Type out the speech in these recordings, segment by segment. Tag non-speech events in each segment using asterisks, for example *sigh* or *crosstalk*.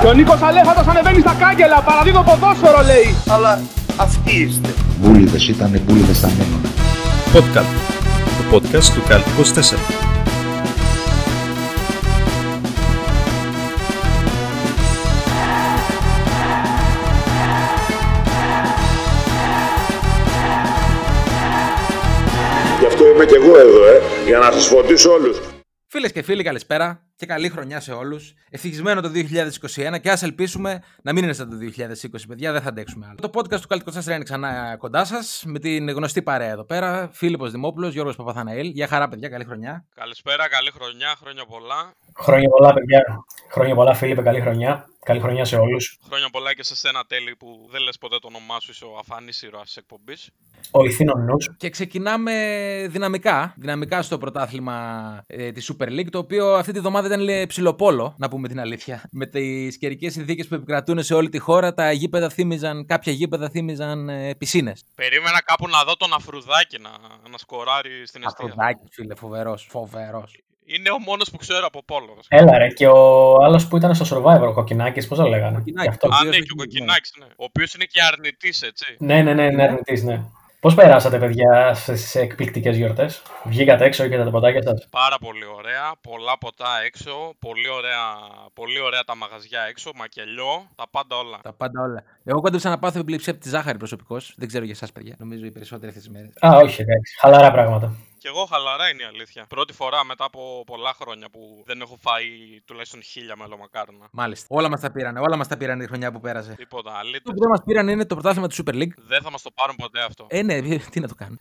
Και ο Νίκος Αλέφατος ανεβαίνει στα κάγκελα, παραδίδω ποδόσφαιρο λέει. Αλλά αυτοί είστε. Μπούλιδες ήταν μπούλιδες στα μείνουν. Podcast. Το podcast του Καλτ 24. Γι' αυτό είμαι και εγώ εδώ, ε, για να σας φωτίσω όλους. Φίλες και φίλοι, καλησπέρα και καλή χρονιά σε όλους. Ευτυχισμένο το 2021 και ας ελπίσουμε να μην είναι σαν το 2020, παιδιά, δεν θα αντέξουμε άλλο. Το podcast του Καλτ 24 είναι ξανά κοντά σας με την γνωστή παρέα εδώ πέρα. Φίλιππος Δημόπουλος, Γιώργος Παπαθαναήλ. Γεια χαρά, παιδιά, καλή χρονιά. Καλησπέρα, καλή χρονιά, χρόνια πολλά. Χρόνια πολλά, παιδιά. Χρόνια πολλά, Φίλιππε. Καλή χρονιά. Καλή χρονιά σε όλους. Χρόνια πολλά και σε σένα, Τέλη, που δεν λες ποτέ το όνομά σου, είσαι ο αφανή ήρωας της εκπομπής. Ο ηθήνων νους. Και ξεκινάμε δυναμικά, δυναμικά στο πρωτάθλημα ε, της Super League, το οποίο αυτή τη βδομάδα ήταν λέει, ψιλοπόλο, να πούμε την αλήθεια. Με τις καιρικές συνθήκες που επικρατούν σε όλη τη χώρα, τα γήπεδα θύμιζαν, κάποια γήπεδα θύμιζαν ε, πισίνες. Περίμενα κάπου να δω τον Αφρουδάκη να, να σκοράρει στην αιστεία. Αφροδάκι, φίλε, φοβερός. Φοβερός. Είναι ο μόνος που ξέρω από πόλο. Έλα ρε, και ο άλλος που ήταν στο Survivor, ο Κοκκινάκης, πώς το λέγανε; Κοκκινάκης. Και αυτό. Ο Α, οποίος ναι, δεν και ο είναι Κοκκινάκης, ναι. Ο οποίος είναι και αρνητής, έτσι. Ναι, ναι, ναι, είναι αρνητής, ναι. Πώς περάσατε, παιδιά, σε εκπληκτικές γιορτές; Βγήκατε έξω και τα ποτάκια σας; Πάρα πολύ ωραία. Πολλά ποτά έξω. Πολύ ωραία, πολύ ωραία τα μαγαζιά έξω. Μακελιό. Τα πάντα όλα. Τα πάντα όλα. Εγώ κόντεψα να πάθω επιληψία από τη ζάχαρη προσωπικώς. Δεν ξέρω για εσάς, παιδιά. Νομίζω οι περισσότεροι αυτές τις μέρες. Α, όχι, εντάξει. Χαλαρά πράγματα. Και εγώ χαλαρά είναι η αλήθεια. Πρώτη φορά μετά από πολλά χρόνια που δεν έχω φάει τουλάχιστον χίλια μελομακάρονα. Μάλιστα. Όλα μας τα πήρανε. Όλα μας τα πήρανε τη χρονιά που πέρασε. Τίποτα. Αλήθεια. Αυτό που δεν μας πήραν είναι το πρωτάθλημα του Super League. Δεν θα μας το πάρουν ποτέ αυτό. Ε, ναι, τι να το κάνω.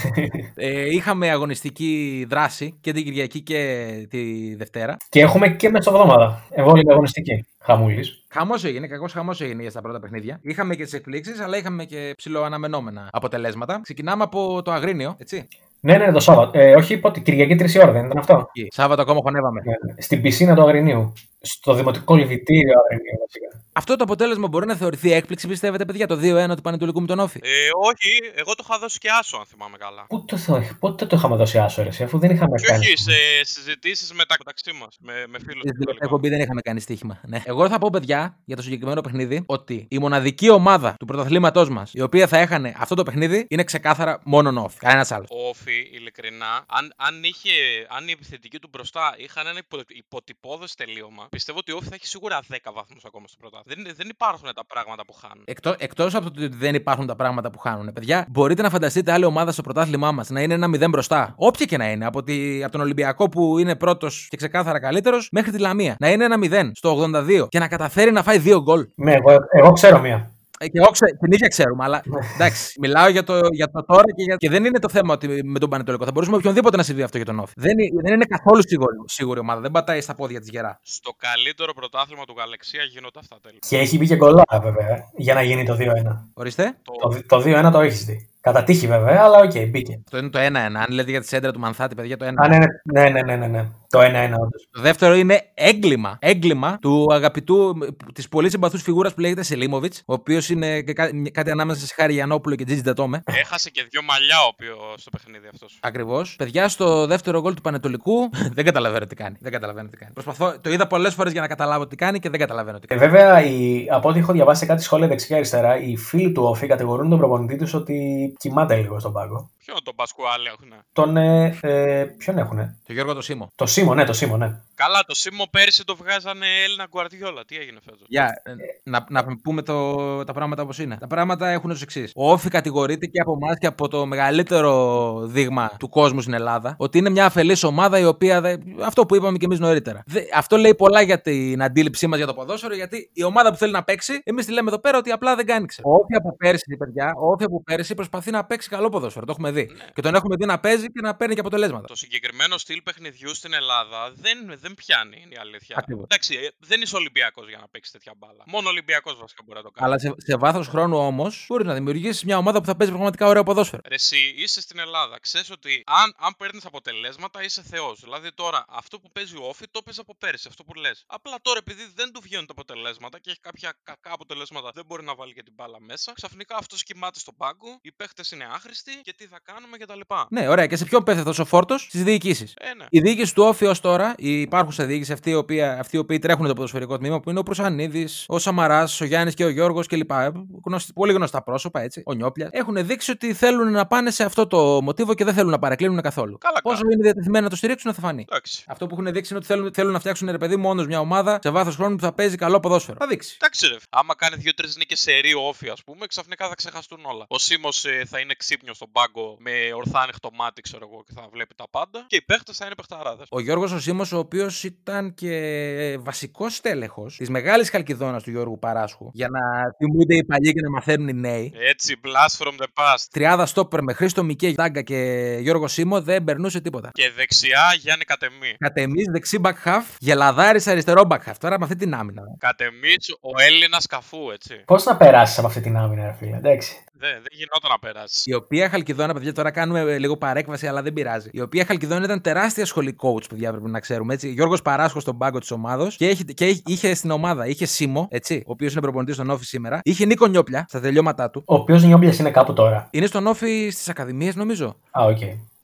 *laughs* ε, είχαμε αγωνιστική δράση και την Κυριακή και τη Δευτέρα. και έχουμε και μεσοβδόμαδα. Εμβόλυμη αγωνιστική. Χαμούλης. Χαμός έγινε, κακός χαμός έγινε για στα πρώτα παιχνίδια. Είχαμε και τις εκπλήξεις, αλλά είχαμε και ψηλοαναμενόμενα αποτελέσματα. Ξεκινάμε από το Αγρίνιο, έτσι. Ναι, ναι, το Σάββατο. Ε, όχι, πότε, Κυριακή 3 ώρα δεν ήταν αυτό. Εκεί. Σάββατο ακόμα χωνεύαμε. Ναι, ναι. Στην πισίνα του Αγρινίου. Στο δημοτικό λιβιτήριο Αγρινίου, βασικά. Αυτό το αποτέλεσμα μπορεί να θεωρηθεί έκπληξη, πιστεύετε, παιδιά, το 2-1 του Πανετολικού με τον Όφη; Ε, όχι, εγώ το είχα δώσει και άσο, αν θυμάμαι καλά. Πού το, θα- πότε το είχαμε δώσει άσο, ρε, εσύ, αφού δεν είχαμε Και κάνει. όχι, σε συζητήσεις μεταξύ μας, με, με φίλους Στην τελευταία εκπομπή δεν είχαμε κάνει στοίχημα. Ναι. Εγώ θα πω, παιδιά, για το συγκεκριμένο παιχνίδι, ότι η μοναδική ομάδα του πρωταθλήματός μας, η οποία θα έχανε αυτό το παιχνίδι, είναι ξεκάθαρα μόνο Όφη. Κανένας άλλος. Ο Όφη, ειλικρινά, αν, αν, είχε, αν οι επιθετικοί του μπροστά είχαν ένα υπο, υποτυπώδες τελείωμα, πιστεύω ότι ο Όφη θα έχει σίγουρα 10 βαθμούς ακόμα στο πρωτάθλημα. Δεν, δεν υπάρχουν τα πράγματα που χάνουν. Εκτό εκτός από το ότι δεν υπάρχουν τα πράγματα που χάνουν, παιδιά, μπορείτε να φανταστείτε άλλη ομάδα στο πρωτάθλημά μας να είναι ένα 0 μπροστά. Όποια και να είναι. Από, τη, από τον Ολυμπιακό που είναι πρώτος και ξεκάθαρα καλύτερος, μέχρι τη Λαμία. Να είναι ένα 0 στο 82 και να καταφέρει να φάει δύο γκολ. Ναι, εγώ, εγώ ξέρω μία. Ε, Και εγώ ξέ, την ίδια ξέρουμε, αλλά εντάξει, μιλάω για το, για το τώρα και, για... και δεν είναι το θέμα ότι με τον Πανετολικό. Θα μπορούσαμε οποιονδήποτε να συμβεί αυτό για τον ΟΦΗ. Δεν, είναι- δεν είναι καθόλου σίγουρη, σίγουρη ομάδα. Δεν πατάει στα πόδια της γερά. Στο καλύτερο πρωτάθλημα του Γαλαξία γίνονται αυτά, Τέλη. Και έχει μπει και γκολάρα, βέβαια, για να γίνει το 2-1. Ορίστε. Το, το 2-1 το έχεις δει. Κατά τύχη, βέβαια, αλλά οκ, μπήκε. Αυτό είναι το 1-1. Αν λέτε για τη σέντρα του Μανθάτη, παιδιά, το 1-1. Α, ναι, ναι, ναι, ναι, ναι, ναι. Το 1-1, όντως. Το δεύτερο είναι έγκλημα. Έγκλημα του αγαπητού, της πολύ συμπαθούς φιγούρας που λέγεται Σελίμοβιτ, ο οποίος είναι και κά- κάτι ανάμεσα σε Χάρη Γιανόπουλο και Τζίτζι Ντατόμε. Έχασε και δύο μαλλιά ο οποίος στο παιχνίδι αυτός. Ακριβώς. Παιδιά, στο δεύτερο γκολ του Πανετολικού *laughs* δεν καταλαβαίνω τι κάνει. Δεν καταλαβαίνω τι κάνει. Προσπαθώ, το είδα πολλές φορές για να καταλάβω τι κάνει και δεν καταλαβαίνω τι Ε, κάνει. βέβαια, η, από ό,τι έχω διαβάσει σε κάτι σχόλια δεξιά και αριστερά, οι φίλοι του Όφη κατηγορούν τον προπονητή τους ότι κοιμάται λίγο στον πάγκο. Ποιο τον Πασκουάλη έχουν. Τον. Ε, ε, ποιον έχουνε; Το Γιώργο το Σίμω. Το Σίμω, ναι, το Σίμω, ναι. Καλά, το Σίμω πέρυσι το βγάζανε Έλληνα Γκουαρδιόλα. Τι έγινε φέτος; Για ε, να, να πούμε το, τα πράγματα όπως είναι. Τα πράγματα έχουν ως εξής. Ο Όφη κατηγορείται και από εμάς και από το μεγαλύτερο δείγμα του κόσμου στην Ελλάδα ότι είναι μια αφελής ομάδα η οποία. δεν- αυτό που είπαμε και εμείς νωρίτερα. Δε- αυτό λέει πολλά για την αντίληψή μας για το ποδόσφαιρο γιατί η ομάδα που θέλει να παίξει, εμείς τη λέμε εδώ πέρα ότι απλά δεν κάνει. ξέρω. Ο Όφη από πέρσι, παιδιά, ο Όφη από πέρσι προσπαθεί να παίξει καλό ποδόσφαιρο. Το έχουμε δει. Και τον έχουμε δει να παίζει και να παίρνει και αποτελέσματα. Το συγκεκριμένο στυλ παιχνιδιού στην Ελλάδα δεν, δεν πιάνει, είναι η αλήθεια. Ακριβώς. Εντάξει, ε, δεν είσαι Ολυμπιακός για να παίξεις τέτοια μπάλα. Μόνο Ολυμπιακός βασικά μπορεί να το κάνει. Αλλά σε, σε βάθος χρόνου όμως μπορείς να δημιουργήσεις μια ομάδα που θα παίζει πραγματικά ωραίο ποδόσφαιρο. Ρε, εσύ είσαι στην Ελλάδα. Ξέρεις ότι αν, αν παίρνεις αποτελέσματα είσαι Θεός. Δηλαδή τώρα αυτό που παίζει ο Όφη το παίζει από πέρυσι, αυτό που λες. Απλά τώρα επειδή δεν του βγαίνουν τα αποτελέσματα και έχει κάποια κακά αποτελέσματα, δεν μπορεί να βάλει και την μπάλα μέσα. Ξαφνικά αυτό κοιμάται στον πάγκο, οι παίχτε είναι άχρηστοι και τι θα κάνουμε κτλ. Ναι, ωραία. Και σε ποιον πέφτει αυτός ο φόρτος; Στις διοικήσεις. Ε, ναι. Η διοίκηση του Όφη ως τώρα, η υπάρχουσα διοίκηση, αυτοί οι οποίοι, αυτοί οι οποίοι τρέχουν το ποδοσφαιρικό τμήμα, που είναι ο Προσανίδη, ο Σαμαράς, ο Γιάννης και ο Γιώργος κλπ. Ε, Γνωστοί, πολύ γνωστά πρόσωπα, έτσι. Ο Νιόπλια. Έχουν δείξει ότι θέλουν να πάνε σε αυτό το μοτίβο και δεν θέλουν να παρεκκλίνουν καθόλου. Καλά Πόσο κάνουν. είναι διατεθειμένοι να το στηρίξουν θα φανεί. Εντάξει. Αυτό που έχουν δείξει είναι ότι θέλουν, θέλουν να φτιάξουν ρε παιδί μόνο μια ομάδα σε βάθος χρόνου που θα παίζει καλό ποδόσφαιρο. Θα δείξει. Εντάξει, ρε. Άμα κάνει δύο-τρεις νίκες σε ρίο όφη, ας πούμε, ξαφνικά θα ξεχαστούν όλα. Ο Σίμω θα είναι ξύπνιος στον πάγκο με ορθά ανοιχτό μάτι, ξέρω εγώ, και θα βλέπει τα πάντα. Και οι παίχτες θα είναι παιχταράδες. Ο Γιώργος Οσίμο, ο οποίος ήταν και βασικός τέλεχο της μεγάλης χαλκιδόνας του Γιώργου Παράσχου, για να θυμούνται οι παλιοί και να μαθαίνουν οι νέοι. Έτσι, blast from the past. Τριάδα στόπερ με Χρήστο Μικέ, Τάγκα και Γιώργο Σίμω δεν περνούσε τίποτα. Και δεξιά Γιάννη Κατεμή. Κατεμεί δεξί back half, γελαδάρης αριστερό back half. Τώρα με αυτή την άμυνα. Κατεμή ο Έλληνας Καφού, έτσι. Πώς να περάσεις από αυτή την άμυνα, ρε φίλε. Εντάξει. Δεν, δεν γινόταν να περάσει. Η οποία Χαλκιδόνα, παιδιά, τώρα κάνουμε λίγο παρέκβαση, αλλά δεν πειράζει. Η οποία Χαλκιδόνα ήταν τεράστια σχολή coach, παιδιά, πρέπει να ξέρουμε. Έτσι. Γιώργος Παράσχος στον πάγκο της ομάδας και, έχει, και είχε- είχε στην ομάδα, είχε Σίμω, έτσι, ο οποίος είναι προπονητής στον ΟΦΗ σήμερα. Είχε Νίκο Νιόπλια στα τελειώματά του. Ο οποίος Νιόπλια είναι κάπου τώρα. Είναι στον ΟΦΗ στις Ακαδημίες, νομίζω. Α, οκ.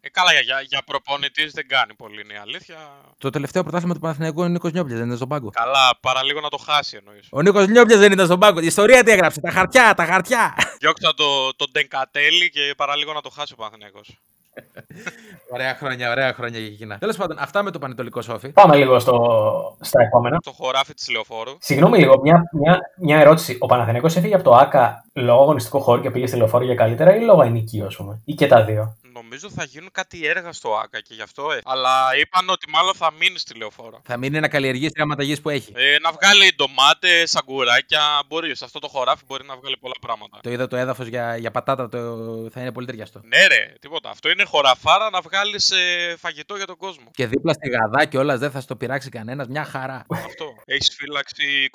Ε, καλά, για, για, για προπονητής δεν κάνει πολύ, είναι η αλήθεια. Το τελευταίο πρωτάθλημα του Παναθηναϊκού είναι ο Νίκος Νιόπλια, δεν ήταν στον πάγκο. Καλά, παραλίγο να το χάσει εννοείς. Ο Νίκος Νιόπλια δεν ήταν στον πάγκο. Η ιστορία τι έγραψε. Τα χαρτιά, τα χαρτιά. Διώξα το, το Ντενκατέλη και παραλίγο να το χάσει ο Παναθηναϊκός. *laughs* ωραία χρόνια, ωραία χρόνια για εκείνα. Τέλος πάντων, αυτά με το Πανετολικό Σόφι. Πάμε λίγο στο... στα επόμενα. Το χωράφι της λεωφόρου. Συγγνώμη λίγο, μια, μια, μια ερώτηση. Ο Παναθηναϊκός έφυγε από το ΑΚΑ λόγω αγωνιστικού χώρου και πήγε στη λεωφόρο για καλύτερα ή λόγω ενοικίου, ας πούμε. Ή και τα δύο; Νομίζω θα γίνουν κάτι έργα στο ΑΚΑ και γι' αυτό ε. Αλλά είπαν ότι μάλλον θα μείνει στη λεωφόρο. Θα μείνει να καλλιεργήσει τρία ματαγή που έχει. Ε, να βγάλει ντομάτες, σαγκουράκια. Μπορεί, σε αυτό το χωράφι μπορεί να βγάλει πολλά πράγματα. Το είδα το έδαφος για, για πατάτα, το, θα είναι πολύ ταιριαστό. Ναι, ρε, τίποτα. Αυτό είναι χωραφάρα να βγάλεις ε, φαγητό για τον κόσμο. Και δίπλα στη γαδά και όλα δεν θα στο πειράξει κανένας, μια χαρά. Αυτό. Έχεις φύλαξη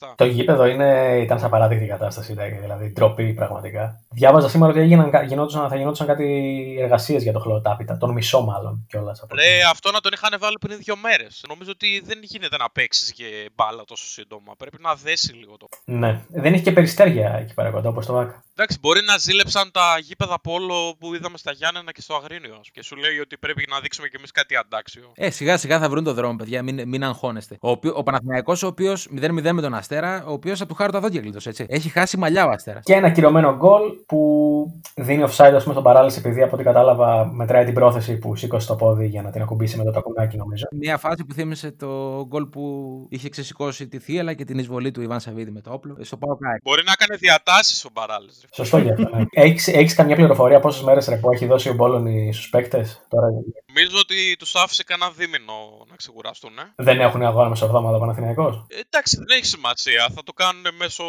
24-7. Το γήπεδο είναι, ήταν σε παράδειγμα κατάσταση, δηλαδή ντροπή πραγματικά. Διάβαζα σήμερα ότι έγιναν, κα- γινόντουσαν, θα γινόντουσαν κάτι εργασίες για το χλωτάπιτα. Τον μισό μάλλον κιόλας. Ρε, αυτό να τον είχαν βάλει πριν δύο μέρες. Νομίζω ότι δεν γίνεται να παίξεις και μπάλα τόσο σύντομα. Πρέπει να δέσει λίγο το. Ναι. Δεν έχει και περιστέρια εκεί πέρα κοντά όπως το ΑΚΑ. Εντάξει, μπορεί να ζήλεψαν τα γήπεδα πόλο που είδαμε στα Γιάννενα και στο Αγρίνιο. ας. Και σου λέει ότι πρέπει να δείξουμε κι εμείς κάτι αντάξιο. Ε, σιγά σιγά θα βρουν το δρόμο, παιδιά, μην, μην αγχώνεστε. Ο, οποιο- ο Παναθηναϊκός, ο οποίος 0-0 με τον Αστέρα, ο οποίος από του χάρου τα δόντια γλίτωσε, έτσι. Έχει χάσει μαλλιά ο Αστέρας. Και ένα κυρωμένο γκολ που δίνει offside ας πούμε, στον παράλυση επειδή από ό,τι κατάλαβα μετράει την πρόθεση που σήκωσε το πόδι για να την ακουμπήσει με το τακουνάκι νομίζω. Μια φάση που θύμισε το γκολ που είχε ξεσηκώσει τη θύελα και την εισβολή του Ιβάν Σαββίδη με το όπλο. Ε, Στο πάω κάκι. Μπορεί να κάνει διατάσεις ο Μπαράλε. Σωστό για αυτό. Ναι. *laughs* Έχεις, έχεις καμιά πληροφορία πόσες μέρες ρε, που έχει δώσει ο Μπόλωνη στους παίκτες. Τώρα; Νομίζω ότι τους άφησε κανένα δίμηνο να ξεκουραστούν. Ε. δεν έχουν αγώνα μεσοβδόμαδα ο Παναθηναϊκός; Ε, Εντάξει, δεν έχει σημασία. Θα το κάνουν μέσω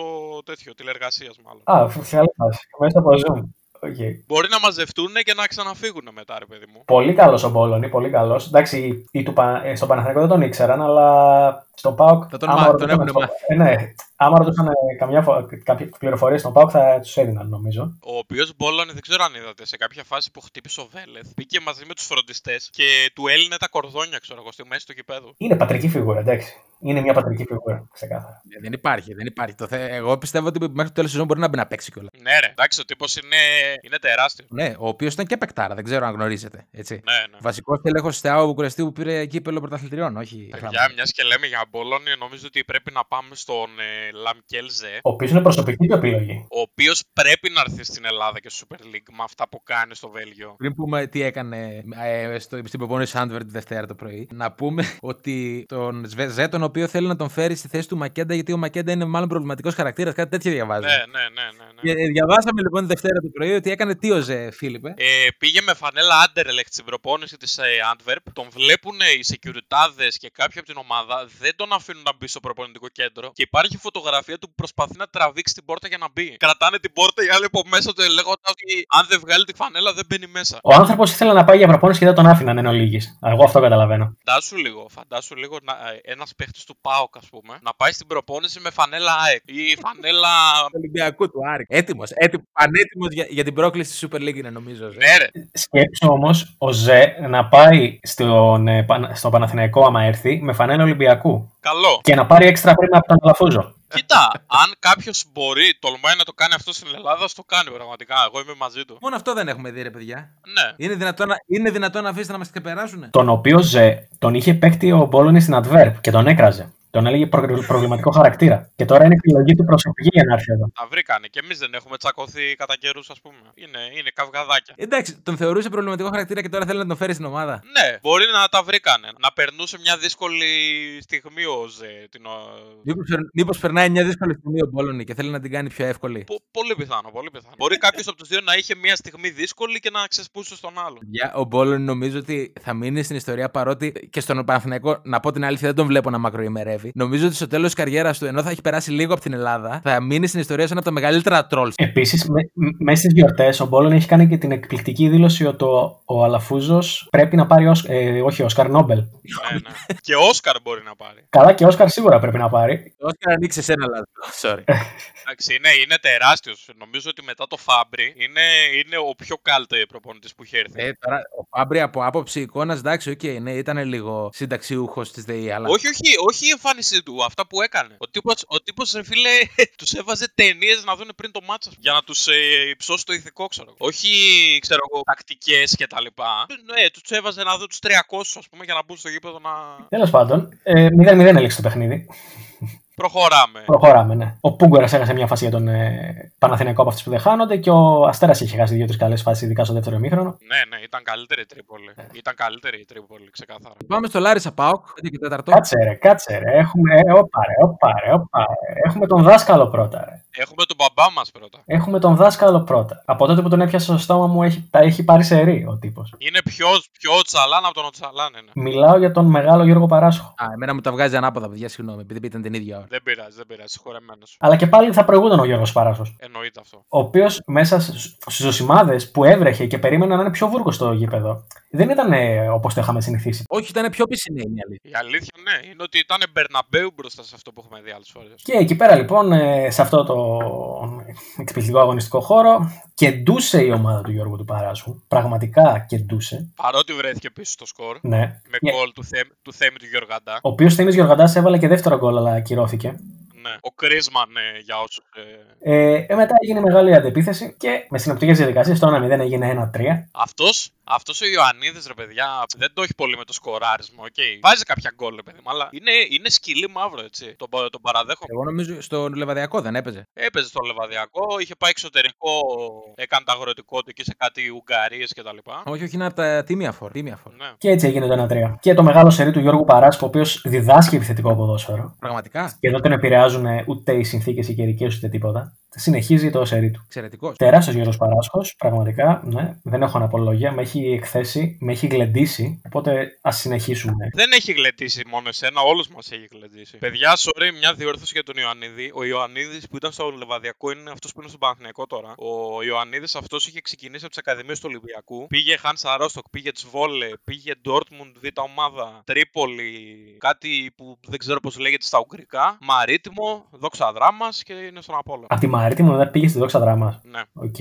τέτοιο τηλεργασίας μάλλον. Α, φ- καλή φάση. Μέσα από Zoom. OK. Μπορεί να μαζευτούν και να ξαναφύγουν μετά, ρε παιδί μου. Πολύ καλός ο Μπόλονι, πολύ καλός. Εντάξει, οι του, Πα- ε, στο Παναθηναϊκό δεν τον ήξεραν, αλλά στον ΠΑΟΚ. Θα τον άμα μάθει, τον ρωτούσαν έχουν στο- μάθει. Ε, ναι, άμα ρωτούσαν ε, καμιά φο... κάποιες πληροφορίες στον ΠΑΟΚ θα τους έδιναν νομίζω. Ο οποίος Μπόλονι, δεν ξέρω αν είδατε, σε κάποια φάση που χτύπησε ο Βέλεθ, πήγε μαζί με τους φροντιστές και του έλυνε τα κορδόνια, ξέρω εγώ, στη μέση του γηπέδου. Είναι πατρική φιγούρα, εντάξει. Είναι μια πατρική φιγούρα, ξεκάθαρα. Ε, δεν υπάρχει, δεν υπάρχει. Το θε... Εγώ πιστεύω ότι μέχρι το τέλος της σεζόν μπορεί να μπει να παίξει κιόλας. Ναι, ρε, εντάξει, ο τύπος είναι, είναι τεράστιος. Ναι, ο οποίος ήταν και παικτάρα, δεν ξέρω αν γνωρίζετε. Έτσι. Ναι, ναι. Βασικός τέλεχο της ΑΟ Βουκουρεστίου που πήρε κύπελο πρωταθλητριών, όχι. Για μιας και λέμε για Μπόλωνη, νομίζω ότι πρέπει να πάμε στον ε, Λαμκέλζε, Ο οποίος είναι προσωπική του επιλογή. ο οποίος πρέπει να έρθει στην Ελλάδα και στο Super League με αυτά που κάνει στο Βέλγιο. Πριν πούμε τι έκανε ε, στο, στην προπόνηση Σάντβερ τη Δευτέρα το πρωί, να πούμε ότι τον Ζε, τον οποίο θέλει να τον φέρει στη θέση του Μακέντα, γιατί ο Μακέντα είναι μάλλον προβληματικός χαρακτήρας, κάτι τέτοιο διαβάζει. Ναι, ναι, ναι, ναι. ναι. Και, ε, διαβάσαμε λοιπόν τη Δευτέρα το πρωί ότι έκανε τι ο Ζε, Φίλιππε. Ε, πήγε με φανέλα Anderlecht στην προπόνηση της ε, Antwerp. Τον βλέπουν οι securityάδε και κάποιοι από την ομάδα. Δεν τον αφήνουν να μπει στο προπονητικό κέντρο. Και υπάρχει φωτογραφία του που προσπαθεί να τραβήξει την πόρτα για να μπει. Κρατάνε την πόρτα οι άλλοι από μέσα του λέγοντας ότι αν δεν βγάλει τη φανέλα δεν μπαίνει μέσα. Ο άνθρωπος ήθελε να πάει για προπόνηση και δεν τον άφηναν εν ολίγης. Εγώ αυτό καταλαβαίνω. Φαντάσου λίγο, φαντάσου λίγο ένας παίχτης του ΠΑΟΚ, ας πούμε, να πάει στην προπόνηση με φανέλα ΑΕΚ ή φανέλα. Του Ολυμπιακού του Άρη. Έτοιμος, έτοιμος, πανέτοιμος για, για την πρόκληση στη Super League είναι νομίζω. ο Ζε. Ναι, ρε. Σκέψου όμως ο Ζε να πάει στον, ε, Πανα- στο Παναθηναϊκό άμα έρθει με φανέλα Ολυμπιακού. Καλό. Και να πάρει έξτρα χρήμα από τον Αλαφούζο. Κοίτα, αν κάποιος μπορεί, τολμάει να το κάνει αυτό στην Ελλάδα, ας το κάνει πραγματικά. Εγώ είμαι μαζί του. Μόνο αυτό δεν έχουμε δει, ρε παιδιά. Ναι. Είναι δυνατόν να, είναι δυνατόν να αφήσετε να μας ξεπεράσουν. Τον οποίο Ζε τον είχε παίκτη ο Μπόλωνης στην Adverb και τον έκραζε. Τον έλεγε προ- προβληματικό χαρακτήρα. Και τώρα είναι επιλογή του προσωπική για να έρθει εδώ. Τα βρήκανε. Και εμείς δεν έχουμε τσακωθεί κατά καιρούς, ας πούμε. Είναι, είναι καυγαδάκια. Εντάξει, τον θεωρούσε προβληματικό χαρακτήρα και τώρα θέλει να τον φέρει στην ομάδα. Ναι, μπορεί να τα βρήκανε. Να περνούσε μια δύσκολη στιγμή ο Ζε. Την... ο- Μήπως περνάει μια δύσκολη στιγμή ο Μπόλωνη και θέλει να την κάνει πιο εύκολη. Πο- πολύ πιθανό, πολύ πιθανό. Μπορεί κάποιος από τους δύο να είχε μια στιγμή δύσκολη και να ξεσπούσε στον άλλον. Για, ο Μπόλωνη νομίζω ότι θα μείνει στην ιστορία παρότι και στον Παναθηναϊκό, να πω την αλήθεια, δεν τον βλέπω να μακροημερεύει. Νομίζω ότι στο τέλος της καριέρας του, ενώ θα έχει περάσει λίγο από την Ελλάδα, θα μείνει στην ιστορία σαν από τα μεγαλύτερα τρόλ. Επίσης, μέσα στις γιορτές, ο Μπόλονι έχει κάνει και την εκπληκτική δήλωση ότι ο, ο Αλαφούζος πρέπει να πάρει. Ως, ε, όχι, Όσκαρ Νόμπελ. ναι, ναι. και Όσκαρ μπορεί να πάρει. Καλά, και Όσκαρ σίγουρα πρέπει να πάρει. Ο Όσκαρ ανοίξει ένα λάθος. Sorry. *laughs* Εντάξει, είναι, είναι τεράστιος. Νομίζω ότι μετά το Φάμπρι είναι, είναι ο πιο κάλτε προπονητής που είχε έρθει. Ε, τώρα, ο Φάμπρι από άποψη εικόνας, εντάξει, οκ, ναι, ήταν λίγο συνταξιούχος της ΔΕΗ, αλλά. Όχι, όχι, όχι η εμφάνισή του, αυτά που έκανε. Ο τύπος, ο τύπος, ρε φίλε, *laughs* τους έβαζε ταινίες να δουν πριν το μάτσα για να τους ε, υψώσει το ηθικό, ξέρω. εγώ. Όχι, ξέρω εγώ, τακτικές κτλ. Ναι, τους έβαζε να δουν τους 300, ας πούμε, για να μπουν στο γήπεδο να. Τέλος πάντων, ε, 0-0 έληξε το παιχνίδι. Προχωράμε. Προχωράμε, ναι. Ο Πούγκορας έχασε μια φάση για τον ε, Παναθηναϊκό από αυτέ που δεν χάνονται και ο Αστέρας είχε χάσει δύο-τρεις καλές φάσεις, ειδικά στο δεύτερο ημίχρονο. Ναι, ναι, ήταν καλύτερη η Τρίπολη. Ήταν καλύτερη η Τρίπολη, ξεκάθαρα. Πάμε στο Λάρισα Πάοκ, 5 και 4. Κάτσε ρε, κάτσε ρε. Έχουμε, ε, όπα, ρε, όπα, ρε, όπα, ρε. Έχουμε τον δάσκαλο πρώτα, ρε. Έχουμε τον μπαμπά μας πρώτα. Έχουμε τον δάσκαλο πρώτα. Από τότε που τον έπιασα στο στόμα μου έχει, τα έχει πάρει σε ρί ο τύπος. Είναι πιο, πιο τσαλάν από τον Οτσαλάν, ναι. Μιλάω για τον μεγάλο Γιώργο Παράσχο. Α, εμένα μου τα βγάζει ανάποδα, παιδιά, συγγνώμη, επειδή ήταν την ίδια ώρα. Δεν πειράζει, δεν πειράζει, συγχωρεμένος. Αλλά και πάλι θα προηγούνταν ο Γιώργος Παράσχος. Εννοείται αυτό. Ο οποίος μέσα στους ζωσιμάδε που έβρεχε και περίμενα να είναι πιο βούρκος στο γήπεδο, δεν ήταν όπως το είχαμε συνηθίσει. Όχι, ήταν πιο πισινή η αλήθεια. Η αλήθεια, ναι, είναι ότι ήταν Μπερναμπέου μπροστά σε αυτό που έχουμε δει άλλες φορές. Και εκεί πέρα λοιπόν, ε, σε αυτό το εκπληκτικό αγωνιστικό χώρο, κεντούσε η ομάδα του Γιώργου του Παράσχου. Πραγματικά κεντούσε. Παρότι βρέθηκε πίσω στο σκορ. Ναι. Με Yeah. γκολ του, Θέμ, του Θέμη του Γιωργαντά. Ο οποίος Θήμη Γιωργαντά έβαλε και δεύτερο γκολ, αλλά ακυρώθηκε. Ναι. Ο Κρίσμαν, ναι, για όσους. Ε... Ε, ε, μετά έγινε μεγάλη αντεπίθεση και με συνοπτικές διαδικασίες το 1-0 έγινε 1-3. Αυτός αυτός ο Ιωαννίδης, ρε παιδιά, δεν το έχει πολύ με το σκοράρισμα. Okay. Βάζει κάποια γκολ, ρε παιδί μου, αλλά είναι, είναι σκυλί μαύρο, έτσι. Τον, πα- τον παραδέχομαι. Εγώ νομίζω στο Λεβαδιακό δεν έπαιζε. Έπαιζε στο Λεβαδιακό, είχε πάει εξωτερικό, έκανε τα αγροτικό του εκεί σε κάτι Ουγγαρίες κτλ. Όχι, όχι, είναι από τα τίμια φορ. Τίμια φορ. Ναι. Και έτσι έγινε το 1-3. Και το μεγάλο σερί του Γιώργου Παράσκου, ο οποίος διδάσκει επιθετικό ποδόσφαιρο. Πραγματικά; Και δεν τον επηρεάζουν ούτε οι συνθήκες οι καιρικές ούτε τίποτα. Συνεχίζει το σερί του. Εξαιρετικός. Τεράστιος Γιώργος Παράσχο, πραγματικά, ναι, δεν έχω αναπολογία. Με έχει εκθέσει, με έχει γλεντήσει. Οπότε ας συνεχίσουμε. Δεν έχει γλεντήσει μόνο εσένα, όλους μας έχει γλεντήσει. Παιδιά, sorry, μια διόρθωση για τον Ιωαννίδη. Ο Ιωαννίδης που ήταν στο Λεβαδιακό είναι αυτός που είναι στον Παναθηναϊκό τώρα. Ο Ιωαννίδης αυτός είχε ξεκινήσει από τις Ακαδημίες του Ολυμπιακού. Πήγε Χάν Σαρόστοκ, πήγε Τσβόλε, πήγε Ντόρτμουντ Β' ομάδα, Τρίπολη, κάτι που δεν ξέρω πώς λέγεται στα Ουγγρικά. Μαρίτιμο, Δόξα Δράμας και είναι στον Απόλαιο. Από τη Μαρίτιμο μετά πήγε στη Δόξα Δράμας. Ναι. Οκ.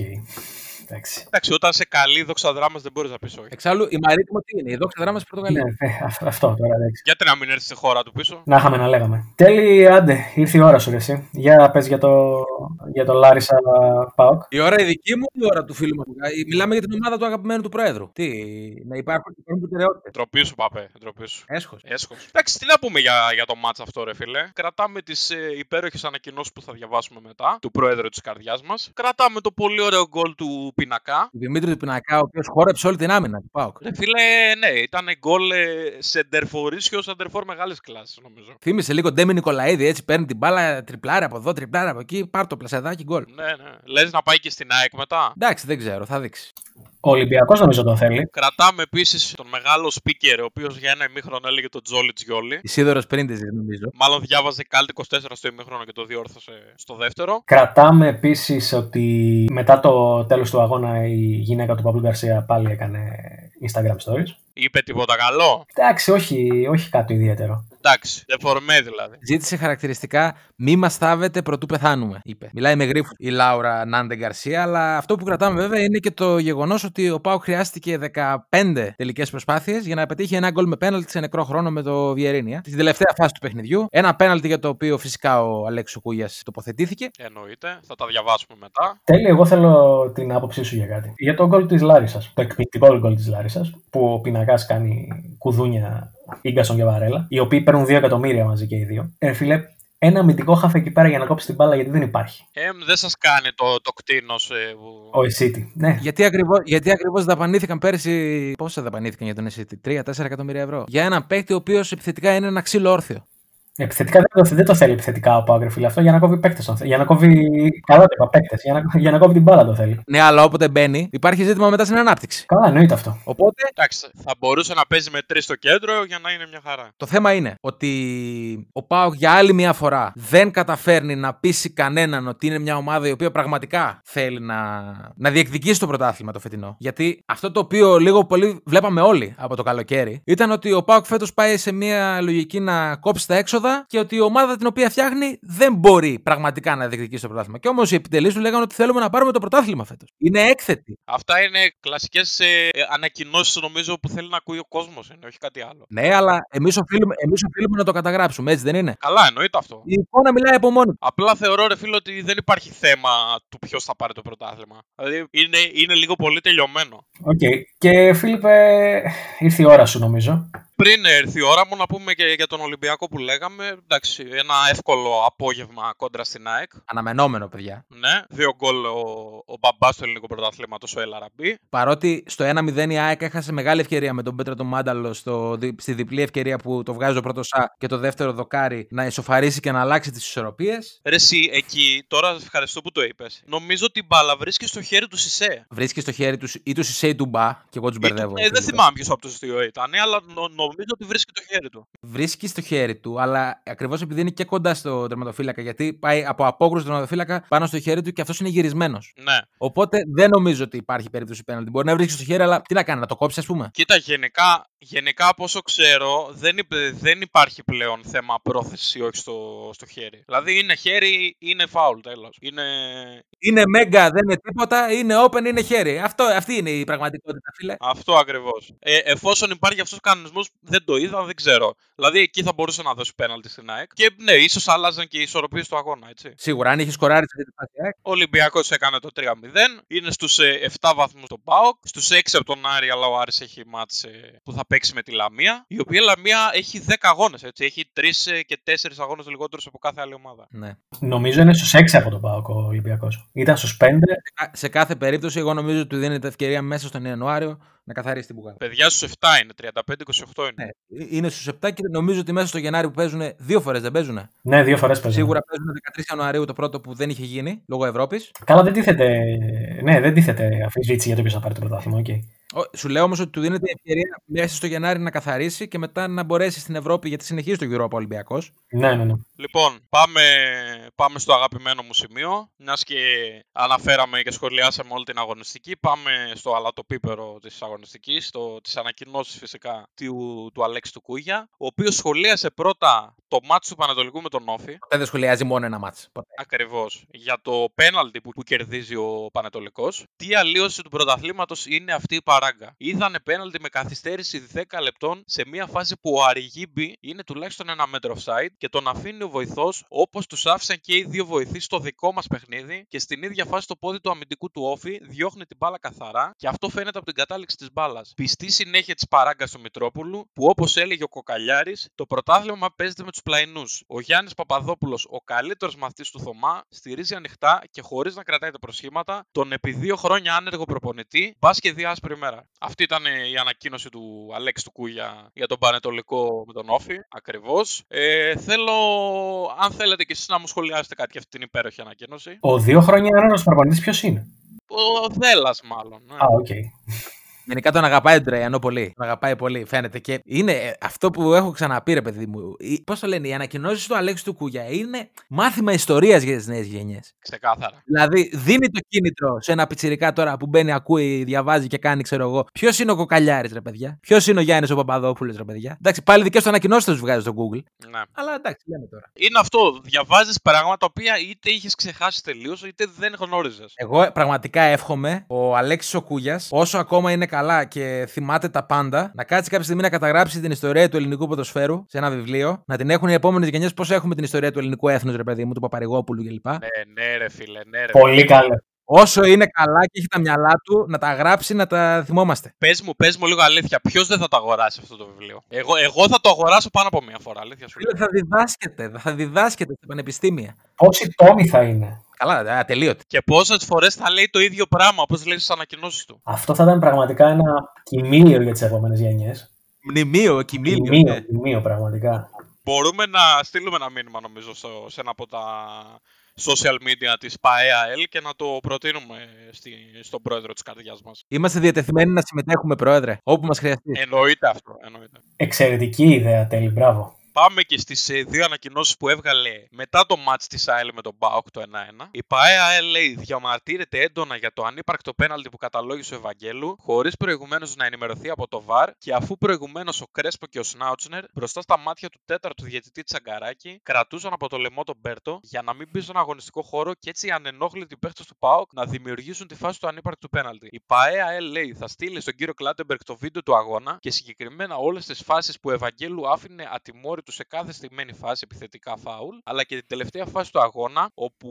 Εντάξει. Εντάξει, όταν σε καλεί η Δόξα Δράμας δεν μπορείς να πεις όχι. Εξάλλου, η Μαρίτιμο τι είναι, η Δόξα Δράμας της Πορτογαλίας. Ναι, ε, αυ- αυτό τώρα εντάξει. Γιατί να μην έρθει στη χώρα του πίσω; Να είχαμε να λέγαμε. Τέλη, άντε, ήρθε η ώρα σου, ρε, εσύ. Για πες για το, για το Λάρισα ΠΑΟΚ. Η ώρα η δική μου ή η ώρα του φίλου μας; Μιλάμε για την ομάδα του αγαπημένου του Προέδρου. Τι, να υπάρχουν, υπάρχουν προτεραιότητες. Ντροπή σου, παπέ. Ντροπή σου. Έσχος. Έσχος. Εντάξει, τι να πούμε για, για το ματς αυτό, ρε φίλε. Κρατάμε τις ε, υπέροχες ανακοινώσεις που θα διαβάσουμε μετά του πρόεδρου της καρδιάς μας. Κρατάμε το πολύ ωραίο γκολ του Πινακά. Του Δημήτρη του Πινακά, ο οποίος χόρεψε όλη την άμυνα του ΠΑΟΚ. Ρε φίλε, ναι, ήταν γκολ ε, σεντερφορίσιο, σεντερφόρ μεγάλης κλάσης, νομίζω. Θύμησε λίγο Ντέμι Νικολαίδη, έτσι παίρνει την μπάλα, τριπλάρι από εδώ, τριπλάρι από εκεί, πάρ το πλασεδάκι γκολ. Ναι, ναι. Λες να πάει και στην ΑΕΚ μετά; Εντάξει, δεν ξέρω, θα δείξει. Ο Ολυμπιακός νομίζω τον θέλει. Κρατάμε επίσης τον μεγάλο speaker, ο οποίος για ένα ημίχρονο έλεγε τον Τζόλι Τζιόλι. Ισίδωρο Πρίντεζη, νομίζω. Μάλλον διάβαζε κάλτη 24 στο ημίχρονο και το διόρθωσε στο δεύτερο. Κρατάμε επίσης ότι μετά το τέλος του αγώνα η γυναίκα του Παύλου Γκαρσία πάλι έκανε Instagram stories. Είπε τίποτα καλό; Εντάξει, όχι, όχι κάτι ιδιαίτερο. Εντάξει, δεφορμέ δηλαδή. Ζήτησε χαρακτηριστικά μη μας θάβετε προτού πεθάνουμε, είπε. Μιλάει με γρήφου η Λάουρα Νάντε Γκαρσία, αλλά αυτό που κρατάμε βέβαια είναι και το γεγονός ότι ο Πάου χρειάστηκε 15 τελικές προσπάθειες για να πετύχει ένα γκολ με πέναλτι σε νεκρό χρόνο με το Βιερίνια. Στην τελευταία φάση του παιχνιδιού. Ένα πέναλτι για το οποίο φυσικά ο Αλέξο Κούγιας τοποθετήθηκε. Εννοείται, θα τα διαβάσουμε μετά. Τέλει, εγώ θέλω την άποψή σου για κάτι. Για το γκολ της Λάρισας. Το εκπληκτικό γκολ της Λάρισας, που ο πινακάς κάνει κουδούνια γκασον και Βαρέλα, οι οποίοι παίρνουν 2 εκατομμύρια μαζί και οι δύο. Ε, φίλε, ένα αμυντικό χάφ εκεί πέρα για να κόψει την μπάλα γιατί δεν υπάρχει. Ε, δεν σας κάνει το, το κτίνο. Ε, που... Ο Εσίτη. Ναι. Γιατί ακριβώς γιατί ακριβώς δαπανήθηκαν πέρσι. Πόσα δαπανήθηκαν για τον Εσίτη, 3-4 εκατομμύρια ευρώ. Για έναν παίκτη ο οποίος επιθετικά είναι ένα ξύλο όρθιο. Επιθετικά δεν το, δεν το θέλει επιθετικά ο Πάγκρε, φίλε. Αυτό για να κόβει παίκτες. Για να κόβει. Καλά το είπα, παίκτες. Για, να, για να κόβει την μπάλα το θέλει. Ναι, αλλά όποτε μπαίνει, υπάρχει ζήτημα μετά στην ανάπτυξη. Καλά, εννοείται αυτό. Οπότε. Εντάξει, θα μπορούσε να παίζει με τρεις στο κέντρο για να είναι μια χαρά. Το θέμα είναι ότι ο Πάοκ για άλλη μια φορά δεν καταφέρνει να πείσει κανέναν ότι είναι μια ομάδα η οποία πραγματικά θέλει να, να διεκδικήσει το πρωτάθλημα το φετινό. Γιατί αυτό το οποίο λίγο πολύ βλέπαμε όλοι από το καλοκαίρι ήταν ότι ο Πάοκ φέτος πάει σε μια λογική να κόψει τα έξοδα και ότι η ομάδα την οποία φτιάχνει δεν μπορεί πραγματικά να διεκδικήσει το πρωτάθλημα. Και όμως οι επιτελείς του λέγανε ότι θέλουμε να πάρουμε το πρωτάθλημα φέτος. Είναι έκθετη. Αυτά είναι κλασικές ε, ανακοινώσεις νομίζω που θέλει να ακούει ο κόσμος, όχι κάτι άλλο. Ναι, αλλά εμείς οφείλουμε, εμείς οφείλουμε να το καταγράψουμε, έτσι δεν είναι; Καλά, εννοείται αυτό. Η εικόνα μιλάει από μόνη. Απλά θεωρώ, ρε φίλο, ότι δεν υπάρχει θέμα του ποιος θα πάρει το πρωτάθλημα. Δηλαδή είναι, είναι λίγο πολύ τελειωμένο. OK. Okay. Και Φίλιππε, ήρθε η ώρα σου νομίζω πριν έρθει η ώρα μου να πούμε και για τον Ολυμπιακό που λέγαμε. Εντάξει, ένα εύκολο απόγευμα κόντρα στην ΑΕΚ. Αναμενόμενο, παιδιά. Ναι, δύο γκολ ο, ο μπαμπάς του ελληνικού πρωταθλήματος, ο Ελ Αραμπί. Παρότι στο 1-0 η ΑΕΚ έχασε μεγάλη ευκαιρία με τον Πέτρο τον Μάνταλο στο, στη διπλή ευκαιρία που το βγάζει ο πρώτος Σα και το δεύτερο δοκάρι να ισοφαρίσει και να αλλάξει τις ισορροπίες. Ρε, εσύ, εκεί τώρα ευχαριστώ που το είπες. Νομίζω ότι η μπάλα βρίσκει στο χέρι του Σισε. Βρίσκει στο χέρι τους ή του Σισε ή του Μπα, και εγώ τους μπερδεύω. Ε, δεν θυμάμαι ποιος από τους δύο ήταν, αλλά νο, νομίζω ότι βρίσκει το χέρι του. Βρίσκει στο χέρι του, αλλά ακριβώς επειδή είναι και κοντά στο τερματοφύλακα, γιατί πάει από απόκρουση του τερματοφύλακα πάνω στο χέρι του και αυτός είναι γυρισμένος. Ναι. Οπότε δεν νομίζω ότι υπάρχει περίπτωση πέναλτι. Μπορεί να βρίσκει στο χέρι, αλλά τι να κάνει, να το κόψει, ας πούμε. Κοίτα, γενικά, γενικά από όσο ξέρω, δεν, δεν υπάρχει πλέον θέμα πρόθεση όχι στο, στο χέρι. Δηλαδή είναι χέρι, είναι φάουλ τέλος. Είναι... είναι μέγκα, δεν είναι τίποτα, είναι open, είναι χέρι. Αυτό, αυτή είναι η πραγματικότητα, φίλε. Αυτό ακριβώς. Ε, εφόσον υπάρχει αυτός ο κανονισμός, δεν το είδα, δεν ξέρω. Δηλαδή εκεί θα μπορούσε να δώσει πέναλτι στην ΑΕΚ. Και ναι, ίσως άλλαζαν και οι ισορροπίες του αγώνα, έτσι. Σίγουρα, αν είχε σκοράρει σε αυτή τη ΑΕΚ. Ο Ολυμπιακός έκανε το 3-0. Είναι στους 7 βαθμούς τον Πάοκ. Στους 6 από τον Άρη, αλλά ο Άρης έχει μάτσε που θα παίξει με τη Λαμία. Η οποία Λαμία έχει 10 αγώνες, έτσι. Έχει 3 και 4 αγώνες λιγότερους από κάθε άλλη ομάδα. Ναι. Νομίζω είναι στους 6 από τον Πάοκ ο Ολυμπιακός. Ήταν στους 5. Σε κάθε περίπτωση, εγώ νομίζω ότι του δίνεται ευκαιρία μέσα στον Ιανουάριο να καθαρίσει την μπουγάδα. Παιδιά στους 7 είναι, 35-28 είναι. Ναι, ε, είναι στους 7 και νομίζω ότι μέσα στο Γενάρη που παίζουν δύο φορές δεν παίζουν. Ναι, δύο φορές παίζουν. Σίγουρα παίζουν 13 Ιανουαρίου το πρώτο που δεν είχε γίνει λόγω Ευρώπης. Καλά, δεν τίθεται. Ναι, δεν τίθεται αφιζήτηση για το ποιος θα πάρει το πρωτάθλημα. Okay. Σου λέω όμως ότι του δίνεται η ευκαιρία μέσα στο Γενάρη να καθαρίσει και μετά να μπορέσει στην Ευρώπη γιατί συνεχίζει το Europa Ολυμπιακός. Ναι, ναι, ναι. Λοιπόν, πάμε, πάμε στο αγαπημένο μου σημείο. Μιας και αναφέραμε και σχολιάσαμε όλη την αγωνιστική, πάμε στο αλατοπίπερο της αγωνιστικής, τις ανακοινώσεις φυσικά του, του Αλέξη του Κούγια, ο οποίος σχολίασε πρώτα το μάτσο του Πανατολικού με τον Όφη. Δεν σχολιάζει μόνο ένα μάτσο. Ακριβώς. Για το πέναλτι που, που κερδίζει ο Πανατολικό. Τι αλλίωση του πρωταθλήματος είναι αυτή η παράγκα. Είδανε πέναλτι με καθυστέρηση 10 λεπτών σε μια φάση που ο Αριγίμπη είναι τουλάχιστον ένα μέτρο offside και τον αφήνει ο βοηθός όπως τους άφησαν και οι δύο βοηθοί στο δικό μας παιχνίδι και στην ίδια φάση το πόδι του αμυντικού του Όφη διώχνει την μπάλα καθαρά και αυτό φαίνεται από την κατάληξη της μπάλας. Πιστή συνέχεια της παράγκας του Μητρόπουλου που όπως έλεγε ο Κοκαλιάρης, το πρωτάθλημα παίζεται με τους πλαϊνούς. Ο Γιάννης Παπαδόπουλος, ο καλύτερος μαθητής του Θωμά, στηρίζει ανοιχτά και χωρίς να κρατάει τα προσχήματα τον επί δύο χρόνια άνεργο προπονητή, μπας και δύο άσπρη μέρα. Αυτή ήταν η ανακοίνωση του Αλέξη του Κούγια για τον Πανετολικό με τον Όφη. Ακριβώς. Ε, θέλω, αν θέλετε και εσείς να μου σχολιάσετε κάτι για αυτή την υπέροχη ανακοίνωση. Ο δύο χρόνια άνεργο προπονητή ποιος είναι; Ο Δέλλα, μάλλον. Ναι. Α, OK. Okay. Γενικά τον αγαπάει τον Τραϊανό πολύ. Τον αγαπάει πολύ, φαίνεται. Και είναι ε, αυτό που έχω ξαναπεί, ρε παιδί μου. Πώς το λένε, οι ανακοινώσεις του Αλέξη του Κούγια είναι μάθημα ιστορίας για τις νέες γενιές. Ξεκάθαρα. Δηλαδή, δίνει το κίνητρο σε ένα πιτσιρικά τώρα που μπαίνει, ακούει, διαβάζει και κάνει, ξέρω εγώ. Ποιος είναι ο Κοκαλιάρης, ρε παιδιά; Ποιος είναι ο Γιάννης ο Παπαδόπουλος, ρε παιδιά; Εντάξει, πάλι δικές του ανακοινώσεις τους βγάζει στο Google. Ναι. Αλλά εντάξει, λέμε τώρα. Είναι αυτό. Διαβάζεις πράγματα τα οποία είτε είχες ξεχάσει τελείως, είτε δεν γνώριζες. Εγώ πραγματικά εύχομαι ο Αλέξης ο Κούγιας, όσο ακόμα είναι καλά και θυμάται τα πάντα, να κάτσει κάποια στιγμή να καταγράψει την ιστορία του ελληνικού ποδοσφαίρου σε ένα βιβλίο, να την έχουν οι επόμενες γενιές πώς έχουμε την ιστορία του ελληνικού έθνους, ρε παιδί μου, του Παπαρηγόπουλου κλπ. Ναι, ναι, ρε φίλε, ναι, ρε. Πολύ καλό. Όσο είναι καλά και έχει τα μυαλά του, να τα γράψει, να τα θυμόμαστε. Πες μου, πες μου λίγο αλήθεια. Ποιος δεν θα το αγοράσει αυτό το βιβλίο; Εγώ, εγώ θα το αγοράσω πάνω από μία φορά. Αλήθεια σου λέω. Φίλε, Θα διδάσκεται, θα διδάσκεται στα πανεπιστήμια. Πόσοι τόμοι θα είναι; Καλά, ατελείωτη. Και πόσες φορές θα λέει το ίδιο πράγμα όπως λέει στις ανακοινώσεις του. Αυτό θα ήταν πραγματικά ένα κοιμήλιο για τις επόμενες γενιές. Μνημείο, κοιμήλιο. Κοιμήλιο, ναι. κοιμήλιο, πραγματικά. Μπορούμε να στείλουμε ένα μήνυμα νομίζω στο- σε ένα από τα social media της ΠαΕΑΕΛ και να το προτείνουμε στη, στον πρόεδρο της καρδιάς μας. Είμαστε διατεθειμένοι να συμμετέχουμε, Πρόεδρε, όπου μας χρειαστεί. Εννοείται αυτό. Εννοείται. Εξαιρετική ιδέα, τέλει. Μπράβο. Πάμε και στις ε, δύο ανακοινώσεις που έβγαλε μετά το μάτς της ΑΕΛ με τον ΠΑΟΚ το 1-1. Η ΠαΕΑΕΛ λέει διαμαρτύρεται έντονα για το ανύπαρκτο πέναλτι που καταλόγησε ο Ευαγγέλου, χωρίς προηγουμένως να ενημερωθεί από το ΒΑΡ και αφού προηγουμένως ο Κρέσπο και ο Σνάουτσνερ μπροστά στα μάτια του τέταρτου διαιτητή Τσαγκαράκη κρατούσαν από το λαιμό τον Μπέρτο για να μην μπει στον αγωνιστικό χώρο και έτσι οι ανενόχλητοι παίχτες του ΠΑΟΚ να δημιουργήσουν τη φάση του ανύπαρκτου πέναλτι. Η ΠαΕΑΕΛ λέει θα στείλει στον κύριο Κλάτεμπεργκ το βίντεο του αγώνα και συγκεκριμένα όλες τις φάσεις που ο Ευαγγέλου άφηνε ατιμώρητου σε κάθε στημένη φάση επιθετικά φάουλ, αλλά και την τελευταία φάση του αγώνα, όπου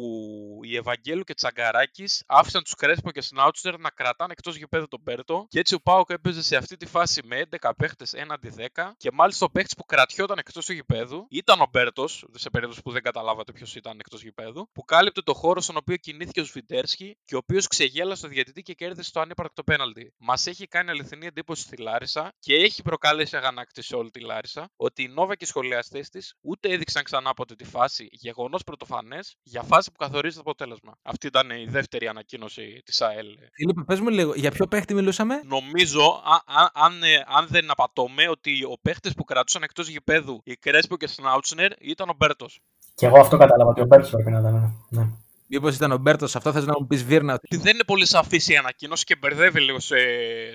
οι Ευαγγέλου και Τσαγκαράκης άφησαν τους Κρέσπο και Σνάουτσερ να κρατάνε εκτός γηπέδου τον Μπέρτο, και έτσι ο ΠΑΟΚ έπαιζε σε αυτή τη φάση με 11 παίχτες έναντι 10, και μάλιστα ο παίχτης που κρατιόταν εκτός του γηπέδου ήταν ο Μπέρτος, σε περίπτωση που δεν καταλάβατε ποιος ήταν εκτός γηπέδου, που κάλυπτε το χώρο στον οποίο κινήθηκε ο Σβιντέρσκι και ο οποίος ξεγέλασε το διαιτητή και κέρδισε το ανύπαρκτο πέναλτι. Μας έχει κάνει αληθινή εντύπωση στη Λάρισα και έχει προκαλέσει αγανάκτηση σε όλη τη Λάρισα ότι η Nova και οι σχολιαστές της ούτε έδειξαν ξανά ποτέ τη φάση γεγονός πρωτοφανές για φάση που καθορίζει το αποτέλεσμα. Αυτή ήταν η δεύτερη ανακοίνωση της ΑΕΛ. Φίλιππε, πες μου λίγο, για ποιο παίχτη μιλούσαμε; Νομίζω, α, α, αν, ε, αν δεν απατώμε, ότι ο παίχτε που κρατούσαν εκτός γηπέδου η Κρέσπο και Σνάουτσνερ ήταν ο Μπέρτος. Και εγώ αυτό κατάλαβα ότι ο Μπέρτος πρέπει να ήταν. Ναι. Μήπως ήταν ο Μπέρτος, αυτό θες να μου πεις βίρνα. Ότι δεν είναι πολύ σαφής η ανακοίνωση και μπερδεύει λίγο σε,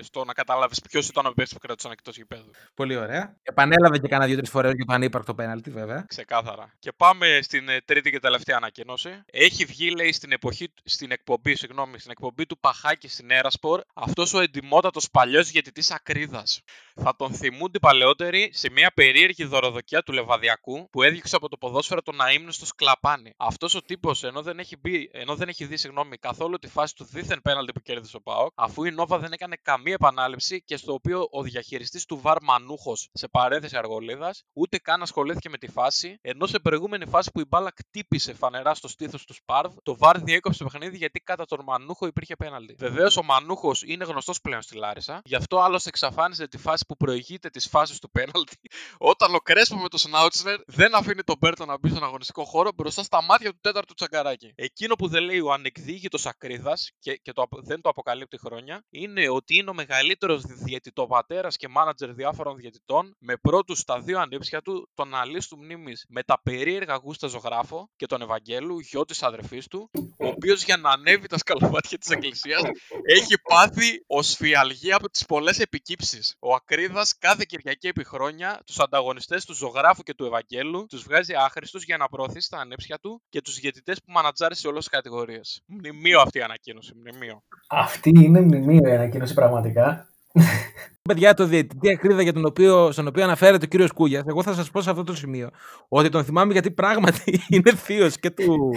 στο να καταλάβεις ποιος ήταν ο παίχτη που κρατούσαν εκτός γηπέδου. Πολύ ωραία. Επανέλαβε και κάνα δύο-τρεις φορές για το ανύπαρκτο πέναλτι, βέβαια. Ξεκάθαρα. Και πάμε στην ε, τρίτη και τελευταία ανακοίνωση. Έχει βγει, λέει, στην, εποχή, στην εκπομπή, συγγνώμη, στην εκπομπή του Παχάκη στην Έρασπορ, αυτός ο εντυμότατος παλιός διαιτητής Ακρίδας. Θα τον θυμούνται οι παλαιότεροι σε μια περίεργη δωροδοκία του Λεβαδιακού που έδιωξε από το ποδόσφαιρο τον αείμνο στο Σκλαπάνι. Αυτός ο τύπος, ενώ δεν έχει, μπει, ενώ δεν έχει δει συγγνώμη, καθόλου τη φάση του δίθεν πέναλτι που κέρδισε ο Πάοκ, αφού η Νόβα δεν έκανε καμία επανάληψη και στο οποίο ο διαχειριστής του Βαρ Μανούχος, σε παρένθεση αργολίδας, ούτε καν ασχολήθηκε με τη φάση, ενώ σε προηγούμενη φάση που η μπάλα κτύπησε φανερά στο στήθος του Σπάρβ, το Βαρ διέκοψε το παιχνίδι γιατί κατά τον Μανούχο υπήρχε πέναλτι. Βεβαίως ο Μανούχος είναι γνωστός πλέον στη Λάρισα, γι' αυτό άλλωστε εξαφάνιζε τη φάση που προηγείται της φάσης του πέναλτι, *laughs* όταν ο Κρέσπο με το Σνάουτσνερ δεν αφήνει τον Μπέρτο να μπει στον αγωνιστικό χώρο μπροστά στα μάτια του τέταρτου τσαγκαράκι. Εκείνο που δεν λέει ο ανεκδίκητος Ακρίδας και, και το, απο- δεν το αποκαλύπτει χρόνια είναι ότι είναι ο μεγαλύτερος διαιτητοπατέρα και μάνατζερ διάφορων διαιτητών με πρώτους στα δύο ανήψια του τον αλή του μνήμης με τα περίεργα γούστα ζωγράφο και τον Ευαγγέλου, γιο της αδερφής του, ο οποίος για να ανέβει τα σκαλοπάτια της Εκκλησίας έχει πάθει οσφιαλγία από τις πολλές επικύψεις. Ο Ακρίδας κάθε Κυριακή επί χρόνια τους ανταγωνιστές του Ζωγράφου και του Ευαγγέλου τους βγάζει άχρηστου για να προωθήσει τα ανέψια του και τους διαιτητές που μανατζάρει σε όλες τις κατηγορίες. Μνημείο αυτή η ανακοίνωση. Μνημείο. Αυτή είναι μνημείο η ανακοίνωση πραγματικά. *laughs* Παιδιά, το διαιτητή ακρίδα για τον οποίο, στον οποίο αναφέρεται ο κύριος Κούγιας, εγώ θα σας πω σε αυτό το σημείο ότι τον θυμάμαι γιατί πράγματι *laughs* είναι θείος και του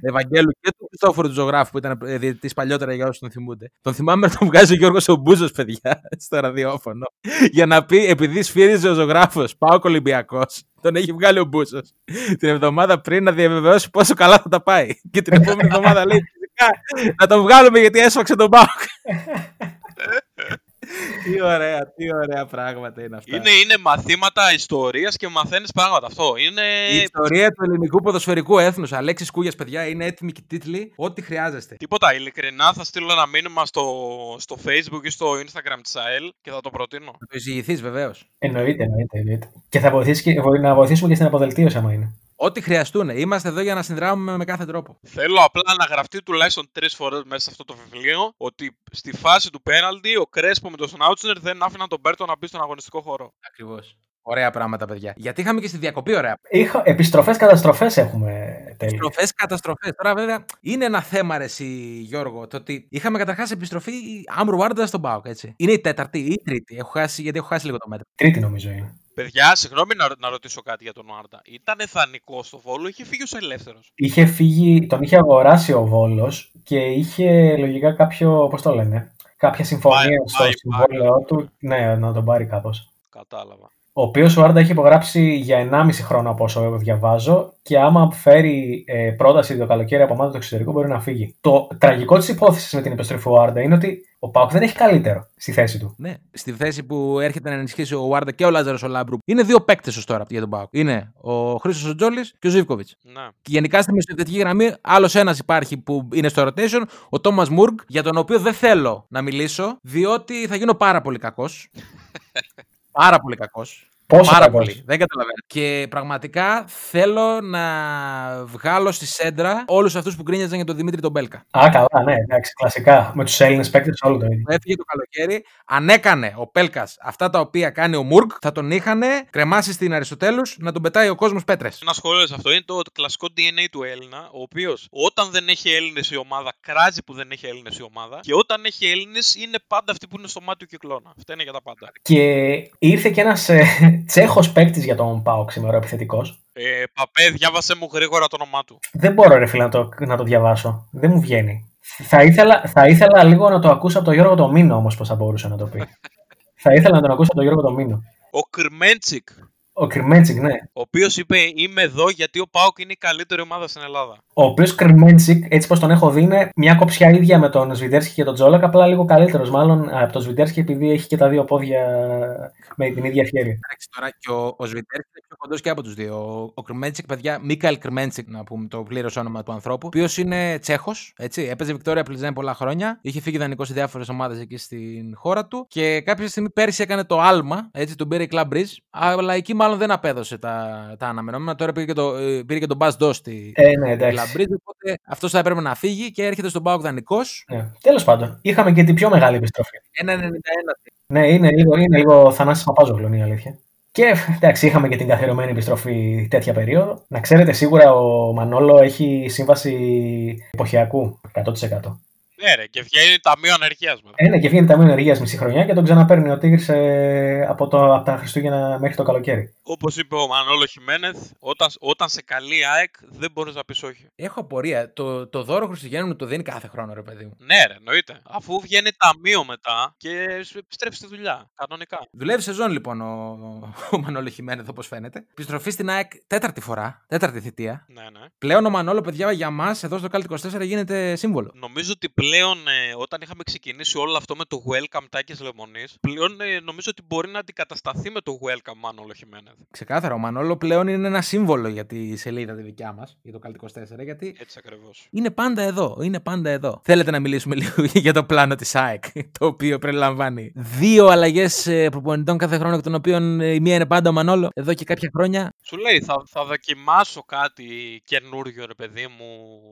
Ευαγγέλου και του Χριστόφορου του Ζωγράφου που ήταν διαιτητής παλιότερα για όσους τον θυμούνται. Τον θυμάμαι να τον βγάζει ο Γιώργος ο Μπούζος, παιδιά, *laughs* στο ραδιόφωνο. Για να πει, επειδή σφύριζε ο Ζωγράφος, πάω Ολυμπιακός, τον έχει βγάλει ο Μπούζος την εβδομάδα πριν να διαβεβαιώσει πόσο καλά θα τα πάει. Και την επόμενη εβδομάδα λέει φυσικά να τον βγάλουμε γιατί έσφαξε τον Πάοκ. Τι ωραία, τι ωραία πράγματα είναι αυτά. Είναι, είναι μαθήματα ιστορίας και μαθαίνεις πράγματα. Αυτό είναι. Η ιστορία του ελληνικού ποδοσφαιρικού έθνους. Αλέξης Κούγιας, παιδιά, είναι έτοιμοι και τίτλοι. Ό,τι χρειάζεστε. Τίποτα, ειλικρινά θα στείλω ένα μήνυμα στο, στο Facebook ή στο Instagram της ΑΕΛ και θα το προτείνω. Θα το εισηγηθείς βεβαίως. Εννοείται, εννοείται, εννοείται. Και θα βοηθήσει και, να βοηθήσουμε και στην αποδελτίωση, άμα είναι. Ό,τι χρειαστούν. Είμαστε εδώ για να συνδράμουμε με κάθε τρόπο. Θέλω απλά να γραφτεί τουλάχιστον τρεις φορές μέσα σε αυτό το βιβλίο ότι στη φάση του πέναλτι ο Κρέσπο με τον Σνάουτσνερ δεν άφηναν τον Μπέρτο να μπει στον αγωνιστικό χώρο. Ακριβώς. Ωραία πράγματα, παιδιά. Γιατί είχαμε και στη διακοπή ωραία. Είχα... Επιστροφές καταστροφές έχουμε τέλει. Επιστροφές καταστροφές. Τώρα, βέβαια, είναι ένα θέμα, ρε, εσύ, Γιώργο, το ότι είχαμε καταρχάς επιστροφή Άμρου Βάρντα στον Πάοκ, έτσι. Είναι η τέταρτη ή η τρίτη. Έχω χάσει, γιατί έχω χάσει λίγο το μέτρο. Τρίτη νομίζω είναι. Παιδιά, συγγνώμη να, να ρωτήσω κάτι για τον Άρντα. Ήταν εθανικό στο Βόλο, είχε φύγει ως ελεύθερος; Είχε φύγει, τον είχε αγοράσει ο Βόλος και είχε λογικά κάποιο, πώς το λένε, κάποια συμφωνία στο συμβόλαιό του. Ναι, να τον πάρει κάπως. Κατάλαβα. Ο οποίος ο Άρντα έχει υπογράψει για 1,5 χρόνο από όσο διαβάζω και άμα φέρει ε, πρόταση το καλοκαίρι από ομάδα του εξωτερικού μπορεί να φύγει. Το τραγικό της υπόθεσης με την επιστροφή του Άρντα είναι ότι ο Πάουκ δεν έχει καλύτερο στη θέση του. Ναι, στη θέση που έρχεται να ενισχύσει ο Άρντα και ο Λάζαρος ο Λάμπρου. Είναι δύο παίκτες ως τώρα για τον Πάουκ. Είναι ο Χρήσο Τζόλη και ο Ζήβκοβιτ. Ναι. Και γενικά στη μεσοεπιθετική γραμμή άλλος ένας υπάρχει που είναι στο rotation, ο Τόμας Μουργκ, για τον οποίο δεν θέλω να μιλήσω, διότι θα γίνω πάρα πολύ κακός. *laughs* πάρα πολύ κακός. Πόσο Πάρα κακός; πολύ. Δεν καταλαβαίνω. Και πραγματικά θέλω να βγάλω στη σέντρα όλους αυτούς που γκρίνιαζαν για τον Δημήτρη τον Μπέλκα. Α, καλά, ναι, εντάξει, κλασικά. Με τους Έλληνες παίκτες όλο το ίδιο. Έφυγε το καλοκαίρι. Αν έκανε ο Πέλκας αυτά τα οποία κάνει ο Μουργκ, θα τον είχαν κρεμάσει στην Αριστοτέλους να τον πετάει ο κόσμος πέτρες. Ένα σχόλιο σε αυτό είναι το κλασικό DNA του Έλληνα, ο οποίος όταν δεν έχει Έλληνες η ομάδα, κράζει που δεν έχει Έλληνες η ομάδα. Και όταν έχει Έλληνες, είναι πάντα αυτοί που είναι στο μάτι του κυκλώνα. Αυτά είναι για τα πάντα. Και ήρθε και ένας ε, Τσέχος παίκτης για τον ΠΑΟΚ σήμερα, επιθετικός. Ε, παπέ, διάβασε μου γρήγορα το όνομά του. Δεν μπορώ, ρε φίλε, να το, να το διαβάσω. Δεν μου βγαίνει. Θα ήθελα, θα ήθελα λίγο να το ακούσω από τον Γιώργο το Μίνο όμως, πώς θα μπορούσε να το πει. *laughs* θα ήθελα να τον ακούσω από τον Γιώργο το Μίνο. Ο Κρμέντσικ, Ο Κρυμέντσικ, ναι. ο οποίος είπε Είμαι εδώ γιατί ο ΠΑΟΚ είναι η καλύτερη ομάδα στην Ελλάδα. Ο οποίος Κρυμέντσικ, έτσι πως τον έχω δει, είναι μια κοψιά ίδια με τον Σβιντέρσκι και τον Τζόλακ, απλά λίγο καλύτερος. Μάλλον από τον Σβιντέρσκι επειδή έχει και τα δύο πόδια με την ίδια χέρια. Εντάξει, τώρα και ο, ο Σβιτέρ είναι πιο κοντός και από τους δύο. Ο, ο Κρμέντσικ, παιδιά, Μίκαελ Κρμέντσικ, να πούμε το πλήρως όνομα του ανθρώπου, ο οποίος είναι Τσέχος, έτσι. Έπαιζε Βικτόρια Πλιζέν πολλά χρόνια. Είχε φύγει δανεικός σε διάφορες ομάδες εκεί στην χώρα του. Και κάποια στιγμή πέρσι έκανε το άλμα, έτσι, τον πήρε η Club Breeze, αλλά εκεί μάλλον δεν απέδωσε τα, τα αναμενόμενα. Τώρα πήρε και, το, ε, πήρε και τον Buzz Doss στη Ε, ναι, εντάξει. Club Breeze, οπότε αυτός θα έπρεπε να φύγει και έρχεται στον Πάοκ δανεικός. Ναι. Τέλος πάντων, είχαμε και την πιο μεγάλη επιστροφή. 1,91. Ναι, είναι λίγο, είναι λίγο θανάσης Παπάζογλου, είναι η αλήθεια. Και εντάξει, είχαμε και την καθιερωμένη επιστροφή τέτοια περίοδο. Να ξέρετε, σίγουρα ο Μανόλο έχει σύμβαση εποχιακού 100%. Ναι, ρε, και βγαίνει ταμείο ανεργίας μετά. Ε, ναι, και βγαίνει ταμείο ενεργεία μισή χρονιά και τον ξαναπαίρνει ο Τίγρης ε, από, το, από τα Χριστούγεννα μέχρι το καλοκαίρι. Όπως είπε ο Μανόλο Χιμένεθ, όταν, όταν σε καλεί ΑΕΚ δεν μπορείς να πεις όχι. Έχω απορία. Το, το δώρο Χριστουγέννων το δίνει κάθε χρόνο, ρε παιδί μου. Ναι, ρε, εννοείται. Αφού βγαίνει ταμείο μετά και σου επιστρέφεις στη δουλειά. Κανονικά. Δουλεύει σεζόν λοιπόν ο, ο Μανώλο Χιμένεθ, όπως φαίνεται. Επιστροφή στην ΑΕΚ τέταρτη φορά, τέταρτη θητεία. Ναι, ναι. Πλέον ο Μανώλο, παιδιά, για μας εδώ στο Κάλτ 24 γίνεται σύμβολο. Νομίζω ότι πλέον ε, όταν είχαμε ξεκινήσει όλο αυτό με το welcome Τάκης Λεμονής, πλέον ε, νομίζω ότι μπορεί να αντικατασταθεί με το welcome Μάνολο Χιμένεθ. Ξεκάθαρα, ο Μανώλο πλέον είναι ένα σύμβολο για τη σελίδα τη δικιά μας, για το Κάλτ 24, γιατί Έτσι ακριβώς. είναι πάντα εδώ. Είναι πάντα εδώ. Θέλετε να μιλήσουμε *laughs* λίγο για το πλάνο της ΑΕΚ, το οποίο περιλαμβάνει δύο αλλαγές προπονητών κάθε χρόνο, εκ των οποίων ε, η μία είναι πάντα ο Μανώλο εδώ και κάποια χρόνια. Σου λέει, θα, θα δοκιμάσω κάτι καινούριο, ρε παιδί μου.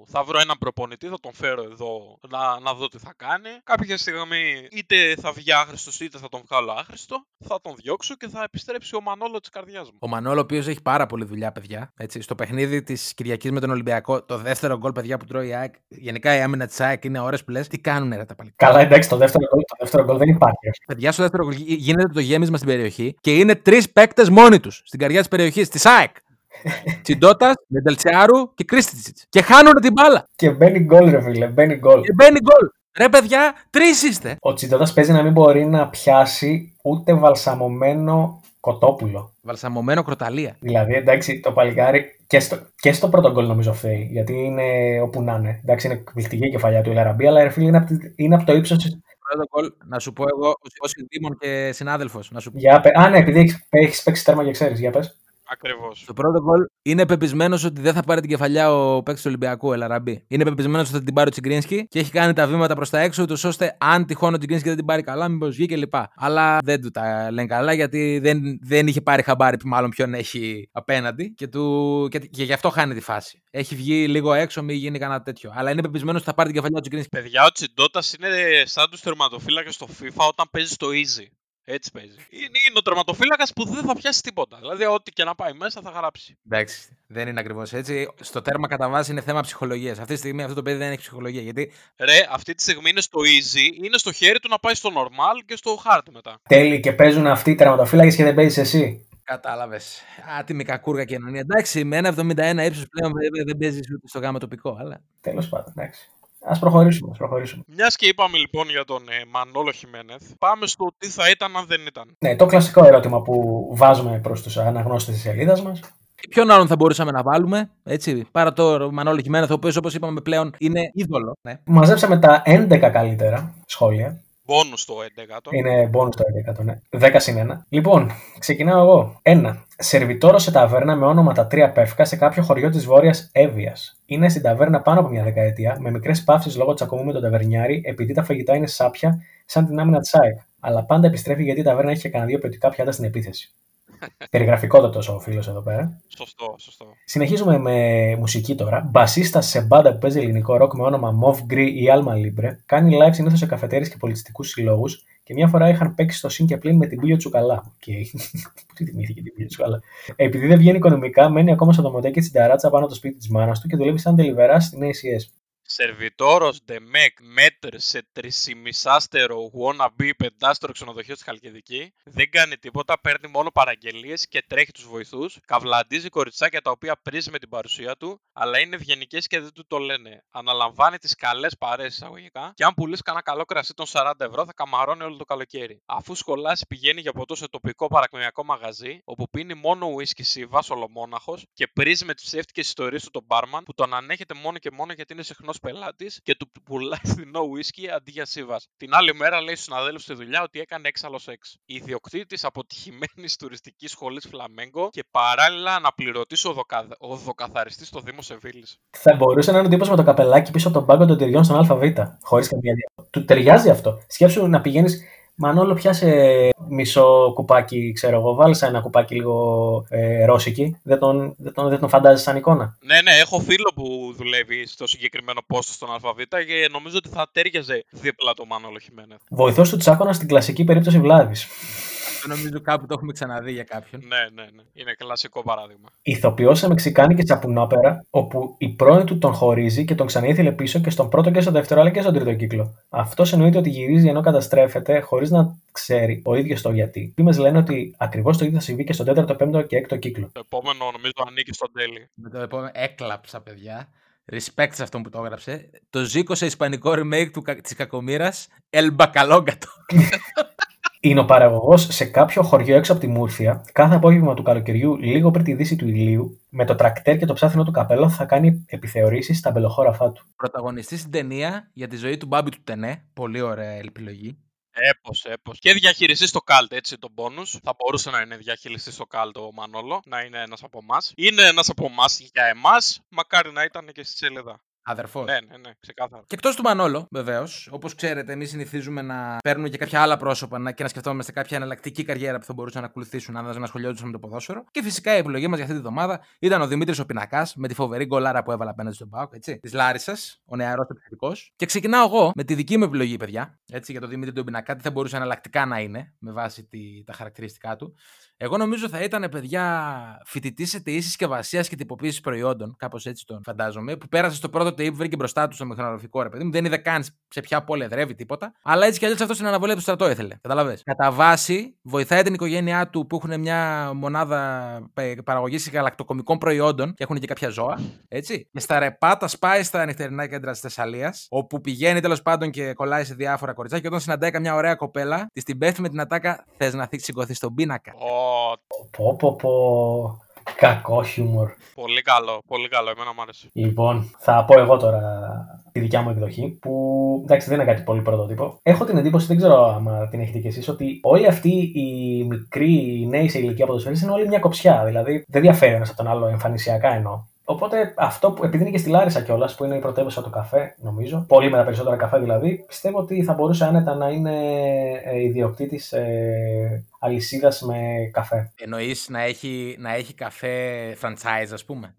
Θα βρω έναν προπονητή, θα τον φέρω εδώ να, να δω τι θα κάνει. Κάποια στιγμή είτε θα βγει άχρηστος είτε θα τον βγάλω άχρηστο. Θα τον διώξω και θα επιστρέψει ο Μανόλο της καρδιάς μου. Ο Μανώλο, ο οποίος έχει πάρα πολλή δουλειά, παιδιά. Έτσι, στο παιχνίδι της Κυριακής με τον Ολυμπιακό, το δεύτερο γκολ, παιδιά, που τρώει η ΑΕΚ. Γενικά η άμυνα της ΑΕΚ είναι ώρες που λες. Τι κάνουν, ρε τα παλικά. Καλά, εντάξει, το δεύτερο γκολ, το δεύτερο γκολ δεν υπάρχει. Παιδιά, στο δεύτερο γκολ γι- γίνεται το γέμισμα στην περιοχή και είναι τρεις παίκτες μόνοι τους στην καρδιά της περιοχής, της ΑΕΚ. Τσιντότα, Μεντελτσιάρου και Κρίστιτσιτς. Και χάνουν την μπάλα. Και μπαίνει γκολ, ρε φίλε, μπαίνει γκολ. Και μπαίνει γκολ. Ρε παιδιά, τρεις είστε. Ο Τσιντότα παίζει να μην μπορεί να πιάσει ούτε βαλσαμωμένο κοτόπουλο. Βαλσαμωμένο κροταλία. Δηλαδή, εντάξει, το παλικάρι και στο, και στο πρώτο γκολ νομίζω φταίει. Γιατί είναι όπου να είναι. Εντάξει, είναι εκπληκτική η κεφαλιά του η Λαραμπή, αλλά ρε φίλε είναι από, τη- είναι από το ύψος πρώτο γκολ, να σου πω εγώ, ω συνδήμων και συνάδελφος, να σου πω. Για, πε- Α, ναι, επειδή έχεις, έχεις παίξει τέρμα και ξέρεις, για πες. Ακριβώς. Στο πρώτο γκολ είναι πεπισμένος ότι δεν θα πάρει την κεφαλιά ο παίκτης του Ολυμπιακού, Ελαραμπή. Είναι πεπισμένος ότι θα την πάρει ο Τσιγκρίνσκι και έχει κάνει τα βήματα προς τα έξω, ούτως ώστε αν τυχόν ο Τσιγκρίνσκι δεν την πάρει καλά, μήπως βγει κλπ. Αλλά δεν του τα λένε καλά γιατί δεν, δεν είχε πάρει χαμπάρι, μάλλον ποιον έχει απέναντι και, του, και, και γι' αυτό χάνει τη φάση. Έχει βγει λίγο έξω, μην γίνει κανένα τέτοιο. Αλλά είναι πεπισμένος ότι θα πάρει την κεφαλιά ο Τσιγκρίνσκι. Παιδιά, ο Τσιντότα είναι σαν τους τερματοφύλακε στο FIFA όταν παίζει στο easy. Έτσι παίζει. Είναι, είναι ο τερματοφύλακας που δεν θα πιάσει τίποτα. Δηλαδή, ό,τι και να πάει μέσα θα γράψει. Εντάξει, δεν είναι ακριβώς έτσι. Στο τέρμα κατά βάση είναι θέμα ψυχολογίας. Αυτή τη στιγμή αυτό το παιδί δεν έχει ψυχολογία. Γιατί Ρε, αυτή τη στιγμή είναι στο easy, είναι στο χέρι του να πάει στο normal και στο hard μετά. Τέλει και παίζουν αυτοί οι τερματοφύλακες και δεν παίζεις εσύ. Κατάλαβες. Άτιμη κακούργα κοινωνία. Εντάξει, με ένα 71 ύψος πλέον βέβαια δεν παίζεις ούτε στο γάμα τοπικό, αλλά. Τέλος πάντων, εντάξει. Ας προχωρήσουμε, ας προχωρήσουμε. Μιας και είπαμε λοιπόν για τον ε, Μανόλο Χιμένεθ, πάμε στο τι θα ήταν αν δεν ήταν. Ναι, το κλασικό ερώτημα που βάζουμε προς τους αναγνώστες της σελίδας μας. Ποιον άλλον θα μπορούσαμε να βάλουμε, έτσι, παρά το Μανώλη Χιμένεθ, ο οποίος όπως είπαμε πλέον είναι είδωλο. Ναι. Μαζέψαμε τα 11 καλύτερα σχόλια. Μπόνου στο 11ο. Είναι bonus το 11, ναι. 10 συν 1. Λοιπόν, ξεκινάω εγώ. 1. Σερβιτόρο σε ταβέρνα με όνομα τα τρία πεύκα σε κάποιο χωριό της Βόρειας Εύβοιας. Είναι στην ταβέρνα πάνω από μια δεκαετία, με μικρές παύσεις λόγω τσακωμού με τον ταβερνιάρη, επειδή τα φαγητά είναι σάπια, σαν την άμυνα της ΑΕΚ. Αλλά πάντα επιστρέφει γιατί η ταβέρνα έχει και κανένα δύο ποιοτικά πιάτα στην επίθεση. Περιγραφικότατος ο φίλος εδώ πέρα. Σωστό, σωστό. Συνεχίζουμε με μουσική τώρα. Μπασίστα σε μπάντα που παίζει ελληνικό ροκ με όνομα Mov Gris ή Alma Libre. Κάνει live συνήθως σε καφετέρειες και πολιτιστικούς συλλόγους. Και μια φορά είχαν παίξει στο συν και πλην με την Πίλιω Τσουκαλά. Okay. *laughs* Πού τη θυμήθηκε την Πίλιω Τσουκαλά; Επειδή δεν βγαίνει οικονομικά, μένει ακόμα στο δωματέκι στην ταράτσα πάνω από το σπίτι της μάνας του και δουλεύει σαν ντελιβερά στην ACS. Σερβιτόρος ντεμέκ μετρ σε τρισιμισάστερο wannabe πεντάστερο ξενοδοχείο στη Χαλκιδική. Δεν κάνει τίποτα, παίρνει μόνο παραγγελίες και τρέχει τους βοηθούς. Καυλαντίζει κοριτσάκια τα οποία πρήζει με την παρουσία του, αλλά είναι ευγενικές και δεν του το λένε. Αναλαμβάνει τις καλές παρέες εισαγωγικά και αν πουλήσει κανένα καλό κρασί των 40 ευρώ θα καμαρώνει όλο το καλοκαίρι. Αφού σχολάσει πηγαίνει για ποτό σε τοπικό παρακμιακό μαγαζί, όπου πίνει μόνο ουίσκι σίβα, ολομόναχος και πρίζει με τις ψεύτικε ιστορίες του τον μπάρμαν που τον ανέχεται μόνο και μόνο γιατί είναι συχνός πελάτης και του πουλάει φθηνό ουίσκι αντί για σίβα. Την άλλη μέρα λέει στους συναδέλφους στη δουλειά ότι έκανε έξαλλος σεξ. Ιδιοκτήτης αποτυχημένης τουριστικής σχολής Φλαμέγκο και παράλληλα αναπληρωτή οδοκα... οδοκαθαριστής στο Δήμο Σεβίλης. Θα μπορούσε να είναι ο τύπος με το καπελάκι πίσω από τον πάγκο των ταιριών στον ΑΒ. Χωρίς καμία διαφορά. Του ταιριάζει αυτό. Σκέψου να πηγαίνεις. Μανόλο, πιάσε μισό κουπάκι, ξέρω εγώ. Βάλει ένα κουπάκι λίγο ε, ρώσικη. Δεν τον, δεν, τον, δεν τον φαντάζει σαν εικόνα; Ναι, ναι, έχω φίλο που δουλεύει στο συγκεκριμένο πόστο στον ΑΒ και νομίζω ότι θα τέριαζε δίπλα το Μάνολο Χιμένεθ. Βοηθός του Τσάκωνας στην κλασική περίπτωση βλάβης. Αυτό νομίζω κάπου το έχουμε ξαναδεί για κάποιον. Ναι, ναι, ναι. Είναι κλασικό παράδειγμα. Ηθοποιός σε μεξικάνικη σαπουνόπερα, όπου η πρώην του τον χωρίζει και τον ξανήθελε πίσω και στον πρώτο και στον δεύτερο αλλά και στον τρίτο κύκλο. Αυτός εννοείται ότι γυρίζει ενώ καταστρέφεται χωρίς να ξέρει ο ίδιος το γιατί. Οι φήμε λένε ότι ακριβώς το ίδιο θα συμβεί και στον τέταρτο, πέμπτο και έκτο κύκλο. Το επόμενο νομίζω ανήκει στον τέλει. Με το επόμενο έκλαψα, παιδιά. Respect σε αυτόν που το έγραψε. Το ζήκω σε ισπανικό remake του, της κακομήρας El Bacalógato. *laughs* Είναι ο παραγωγός σε κάποιο χωριό έξω από τη Μούρφια, κάθε απόγευμα του καλοκαιριού, λίγο πριν τη δύση του ηλίου, με το τρακτέρ και το ψάθινο του καπέλο, θα κάνει επιθεωρήσεις στα μπελοχώραφά του. Πρωταγωνιστής στην ταινία για τη ζωή του Μπάμπη του Τενέ. Πολύ ωραία επιλογή. Έπω, έπω. Και διαχειριστής στο καλτ, έτσι τον bonus. Θα μπορούσε να είναι διαχειριστής στο καλτ ο Μανόλο, να είναι ένας από εμάς. Είναι ένας από εμάς για εμάς. Μακάρι να ήταν και στη σελίδα. Αδερφός. Ναι, ναι, ναι, ξεκάθαρα. Και εκτός του Μανόλο, βεβαίως, όπως ξέρετε, εμείς συνηθίζουμε να παίρνουμε και κάποια άλλα πρόσωπα να- και να σκεφτόμαστε κάποια εναλλακτική καριέρα που θα μπορούσαν να ακολουθήσουν αν δεν ασχολιόντουσαν με το ποδόσφαιρο. Και φυσικά η επιλογή μας για αυτή τη βδομάδα ήταν ο Δημήτρης ο Πινακά με τη φοβερή γκολάρα που έβαλε απέναντι στον Πάοκ, έτσι. Της Λάρισας, ο νεαρός επιθετικός. Και ξεκινάω εγώ με τη δική μου επιλογή, παιδιά. Έτσι, για τον Δημήτρη τον Πινακά, τι θα μπορούσε εναλλακτικά να είναι με βάση τη, τα χαρακτηριστικά του. Εγώ νομίζω θα ήταν, παιδιά, φοιτητής σε ΤΕΗ συσκευασίας και τυποποίησης προϊόντων, κάπως έτσι τον φαντάζομαι, που πέρασε στο πρώτο ΤΕΗ που βρήκε μπροστά του στο μηχανογραφικό ρε παιδί μου. Δεν είδε καν σε ποια πόλη εδρεύει τίποτα. Αλλά έτσι κι αλλιώς αυτό στην αναβολή του στρατό ήθελε. Καταλαβέ. Κατά βάση, βοηθάει την οικογένειά του που έχουν μια μονάδα παραγωγής γαλακτοκομικών προϊόντων και έχουν και κάποια ζώα. Έτσι. Και στα ρεπά τα σπάει στα νυχτερινά κέντρα της Θεσσαλίας, όπου πηγαίνει τέλος πάντων και κολλάει σε διάφορα κοριτσάκια. Και όταν συναντάει καμιά ωραία κοπέλα, της την πέφτει με την ατάκα Θες να σηκωθείς στον πίνακα. Ω, Πω, πω, πω. Κακό χιούμορ. Πολύ καλό, πολύ καλό. Εμένα μου άρεσε. Λοιπόν, θα πω εγώ τώρα τη δικιά μου εκδοχή, που εντάξει δεν είναι κάτι πολύ πρωτότυπο. Έχω την εντύπωση, δεν ξέρω αν την έχετε κι εσείς, ότι όλοι αυτοί οι μικροί, οι νέοι σε ηλικία ποδοσφαιριστές είναι όλοι μια κοψιά. Δηλαδή δεν διαφέρει ένας από τον άλλο εμφανισιακά εννοώ. Οπότε αυτό, που, επειδή είναι και στη Λάρισα κιόλας, που είναι η πρωτεύουσα του καφέ, νομίζω, πολύ με τα περισσότερα καφέ δηλαδή, πιστεύω ότι θα μπορούσε άνετα να είναι ε, ιδιοκτήτης ε, αλυσίδας με καφέ. Εννοείς να έχει, να έχει καφέ franchise, ας πούμε;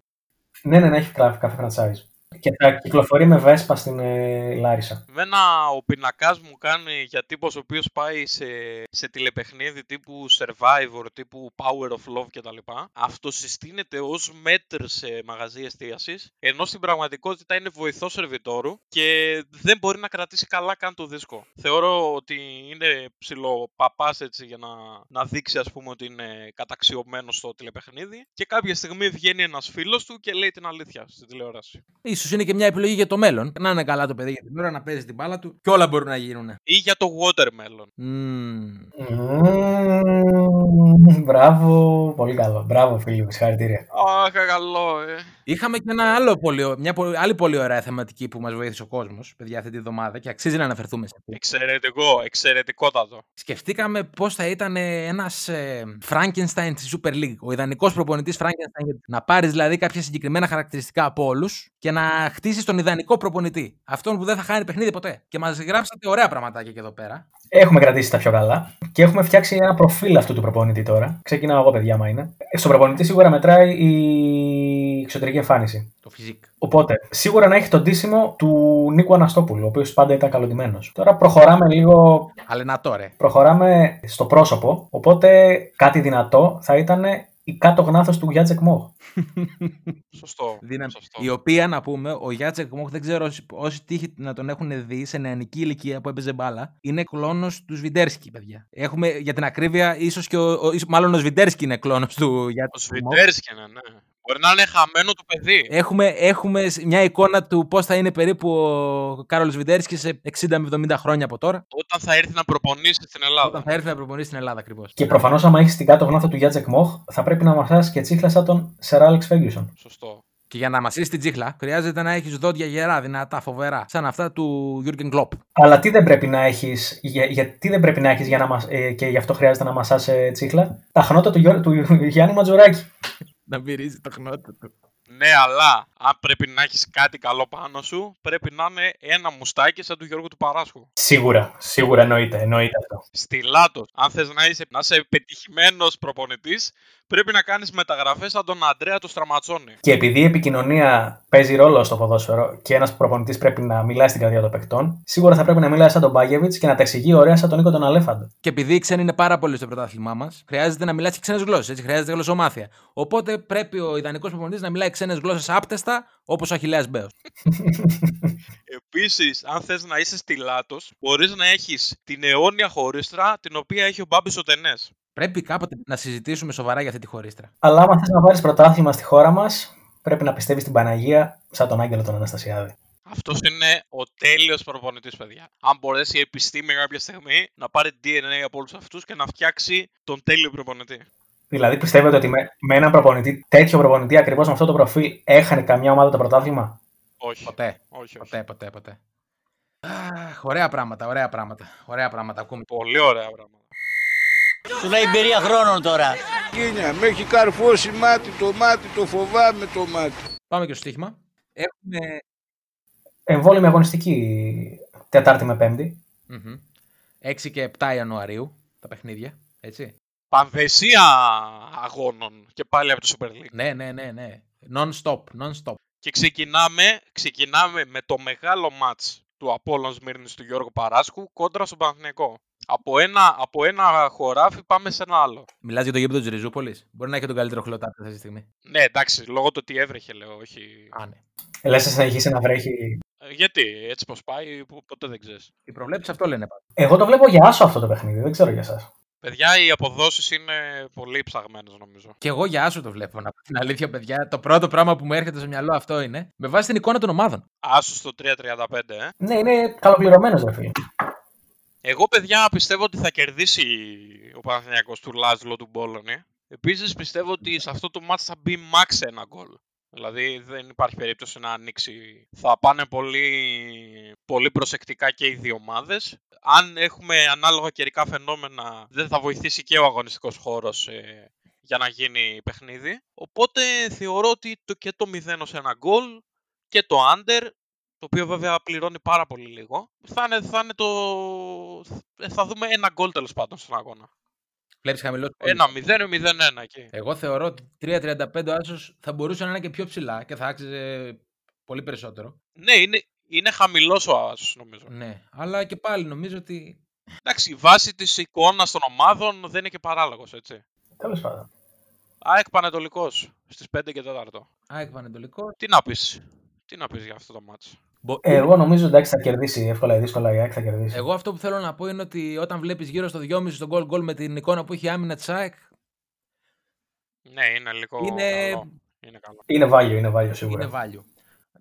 Ναι, ναι, να έχει καφέ καφέ franchise. Και θα κυκλοφορεί με Βέσπα στην ε, Λάρισα. Εμένα ο πινακάς μου κάνει για τύπος ο οποίος πάει σε, σε τηλεπαιχνίδι τύπου Survivor, τύπου Power of Love κτλ. Αυτό συστήνεται ως μέτρ σε μαγαζί εστίασης, ενώ στην πραγματικότητα είναι βοηθός σερβιτόρου και δεν μπορεί να κρατήσει καλά καν το δίσκο. Θεωρώ ότι είναι ψηλό παπάς έτσι για να, να δείξει ας πούμε ότι είναι καταξιωμένος στο τηλεπαιχνίδι και κάποια στιγμή βγαίνει ένας φίλος του και λέει την αλήθεια στην τηλεόραση. Ίσως είναι και μια επιλογή για το μέλλον. Να είναι καλά το παιδί για την ώρα, να παίζει την μπάλα του και όλα μπορούν να γίνουν. Ή για το watermelon. Μμμ. Μμμ, Μπράβο, πολύ καλό. Μπράβο, φίλοι μου, συγχαρητήρια. Αχ, καλό, ε. Είχαμε και ένα άλλο πολύ, ω- μια πολύ- άλλη πολύ ωραία θεματική που μας βοήθησε ο κόσμος, παιδιά, αυτή τη βδομάδα και αξίζει να αναφερθούμε σε αυτή. Εξαιρετικό, εξαιρετικότατο. Σκεφτήκαμε πώς θα ήταν ένας ε, Frankenstein στη Super League. Ο ιδανικός προπονητής Frankenstein. Να πάρεις δηλαδή κάποια συγκεκριμένα χαρακτηριστικά από όλους και να χτίσει τον ιδανικό προπονητή. Αυτόν που δεν θα χάνει παιχνίδι ποτέ. Και μας γράψατε ωραία πραγματάκια και εδώ πέρα. Έχουμε κρατήσει τα πιο καλά και έχουμε φτιάξει ένα προφίλ αυτού του προπονητή τώρα. Ξεκινάω εγώ, παιδιά, μα είναι. Στον προπονητή σίγουρα μετράει η εξωτερική εμφάνιση. Το φυσικ. Οπότε, σίγουρα να έχει τον τίσιμο του Νίκου Αναστόπουλου, ο οποίος πάντα ήταν καλοντημένος. Τώρα προχωράμε λίγο. Αλλά να τώρα. Προχωράμε στο πρόσωπο. Οπότε, κάτι δυνατό θα ήταν η κάτω γνάθος του Γιάτζεκ Μόχ. *laughs* Σωστό. Δύναμη. σωστό. Η οποία, να πούμε, ο Γιάτσεκ Μόχ, δεν ξέρω όσοι, όσοι τύχει να τον έχουν δει σε νεανική ηλικία που έπαιζε μπάλα, είναι κλόνος του Σβιντέρσκι, παιδιά. Έχουμε για την ακρίβεια, ίσως και ο, ο- ίσως- μάλλον ο Σβιντέρσκι είναι κλόνος του Ο Γιάτσεκ Μόχ. Σβιντέρσκι είναι, ναι. Μπορεί να είναι χαμένο το παιδί. Έχουμε, έχουμε σ- μια εικόνα του πώς θα είναι περίπου ο Κάρολ Σβιντέρσκι σε 60 με 70 χρόνια από τώρα, Όταν θα έρθει να προπονήσει στην Ελλάδα. όταν θα έρθει να προπονήσει στην Ελλάδα ακριβώς. Και προφανώς, άμα έχεις την κάτω γνάθο του Γιάτζεκ Μόχ, θα πρέπει να μασάει και τσίχλα σαν τον Σερ Άλεξ Φέργκιουσον. Σωστό. Και για να μασήσει την τσίχλα, χρειάζεται να έχεις δόντια γερά, δυνατά, φοβερά, σαν αυτά του Γιούργεν Κλοπ. Αλλά τι δεν πρέπει να έχεις, για, γιατί δεν πρέπει να έχεις για να μας, ε, και γι' αυτό χρειάζεται να μασάς τσίχλα; Τα χνότα του, Γιώ- του Γιάννη Ματζουράκη. Να μυρίζει το χνότι του. Ναι, αλλά αν πρέπει να έχεις κάτι καλό πάνω σου, πρέπει να είναι ένα μουστάκι σαν του Γιώργου του Παράσχου. Σίγουρα, σίγουρα εννοείται, εννοείται αυτό. Στιλάτο. Αν θες να είσαι, να είσαι πετυχημένο προπονητής, πρέπει να κάνεις μεταγραφές σαν τον Αντρέα του Στραματσόνη. Και επειδή η επικοινωνία παίζει ρόλο στο ποδόσφαιρο και ένας προπονητής πρέπει να μιλάει στην καρδιά των παιχτών, σίγουρα θα πρέπει να μιλάει σαν τον Μπάγεβιτς και να τα εξηγεί ωραία σαν τον Νίκο τον Αλέφαντο. Και επειδή οι ξένοι είναι πάρα πολλοί στο πρωτάθλημά μας, χρειάζεται να μιλάς και ξένες γλώσσες. Έτσι, χρειάζεται γλωσσομάθεια. Οπότε πρέπει ο ιδανικός προπονητής να μιλάει ξένες γλώσσες άπτεστα, όπως ο Αχηλέα Μπέος. *laughs* Επίσης, αν θες να είσαι στιλάτος, μπορείς να έχεις την αιώνια χωρίστρα την οποία έχει ο Μπάμπης ο Τενές. Πρέπει κάποτε να συζητήσουμε σοβαρά για αυτή τη χωρίστρα. Αλλά άμα θες να πάρει πρωτάθλημα στη χώρα μας, πρέπει να πιστεύεις στην Παναγία σαν τον Άγγελο τον Αναστασιάδη. Αυτός είναι ο τέλειος προπονητής, παιδιά. Αν μπορέσει η επιστήμη κάποια στιγμή να πάρει DNA από όλους αυτούς και να φτιάξει τον τέλειο προπονητή. Δηλαδή πιστεύετε ότι με, με έναν προπονητή, τέτοιο προπονητή ακριβώς με αυτό το προφίλ, έχανε καμιά ομάδα το πρωτάθλημα; Όχι. Ποτέ. Όχι, όχι. Ποτέ, ποτέ, ποτέ. Αχ, ωραία πράγματα, ωραία πράγματα. Ωραία πράγματα ακούμε. Πολύ ωραία πράγματα. Σου λέει εμπειρία χρόνων τώρα. Κίνια, με έχει καρφώσει μάτι το μάτι, το φοβάμαι το μάτι. Πάμε και στο στοίχημα. Έχουμε. Εμβόλυμη αγωνιστική Τετάρτη με Πέμπτη. μμμ, 6 και 7 Ιανουαρίου τα παιχνίδια. Έτσι. Πανδεσία αγώνων και πάλι από το Super League. Ναι, ναι, ναι, ναι. Non-stop, non-stop. Και ξεκινάμε, ξεκινάμε με το μεγάλο μάτς του Απόλλων Σμύρνης του Γιώργου Παράσκου κόντρα στον Παναθηναϊκό. Από ένα, από ένα χωράφι πάμε σε ένα άλλο. Μιλάς για το γήπεδο της Ριζούπολη. Μπορεί να έχει τον καλύτερο χλωτάτη αυτή τη στιγμή. Ναι, εντάξει, λόγω του ότι έβρεχε λέω, όχι... Α, ναι. Ε, Λες να συνεχίσει να βρέχει. Ε, γιατί, έτσι πως πάει, που- ποτέ δεν ξέρεις. Οι προβλέψεις αυτό λένε πάντα. Εγώ το βλέπω για άσο αυτό το παιχνίδι, δεν ξέρω για εσάς. Παιδιά, οι αποδόσεις είναι πολύ ψαγμένες νομίζω. Και εγώ για άσο το βλέπω. Να πω την αλήθεια, παιδιά. Το πρώτο πράγμα που μου έρχεται στο μυαλό αυτό είναι με βάση την εικόνα των ομάδων. Άσο στο 3.35, ε. Ναι, είναι καλοπληρωμένος, ρε φίλε. Εγώ, παιδιά, πιστεύω ότι θα κερδίσει ο Παναθηναϊκός του Λάζλο του Μπόλωνη. Επίσης πιστεύω ότι σε αυτό το match θα μπει max ένα γκολ. Δηλαδή δεν υπάρχει περίπτωση να ανοίξει. Θα πάνε πολύ, πολύ προσεκτικά και οι δύο ομάδες. Αν έχουμε ανάλογα καιρικά φαινόμενα, δεν θα βοηθήσει και ο αγωνιστικός χώρος ε, για να γίνει παιχνίδι. Οπότε θεωρώ ότι το, και το 0 ως ένα γκολ και το under, το οποίο βέβαια πληρώνει πάρα πολύ λίγο, θα, είναι, θα, είναι το... θα δούμε ένα γκολ τέλος πάντων στον αγώνα. Βλέπεις χαμηλός. Ένα 0-0-1 εκεί. Εγώ θεωρώ ότι 3-35 ο Άσος θα μπορούσε να είναι και πιο ψηλά και θα άξιζε πολύ περισσότερο. Ναι, είναι, είναι χαμηλός ο Άσος νομίζω. Ναι, αλλά και πάλι νομίζω ότι. Εντάξει, η βάση της εικόνας των ομάδων δεν είναι και παράλογος, έτσι. Τέλος πάντων. ΑΕΚ Πανετολικός στις 5 και 4. ΑΕΚ Πανετολικός. Τι να πεις. Τι να πεις για αυτό το μάτσο. Ε, εγώ νομίζω εντάξει θα κερδίσει εύκολα ή δύσκολα η ΑΕΚ θα κερδίσει. Εγώ αυτό που θέλω να πω είναι ότι όταν βλέπεις γύρω στο 2,5 στον goal goal με την εικόνα που έχει άμυνα της ΑΕΚ. Ναι, είναι λίγο. Είναι, καλό. είναι, καλό. είναι value, είναι value σίγουρα. Είναι value.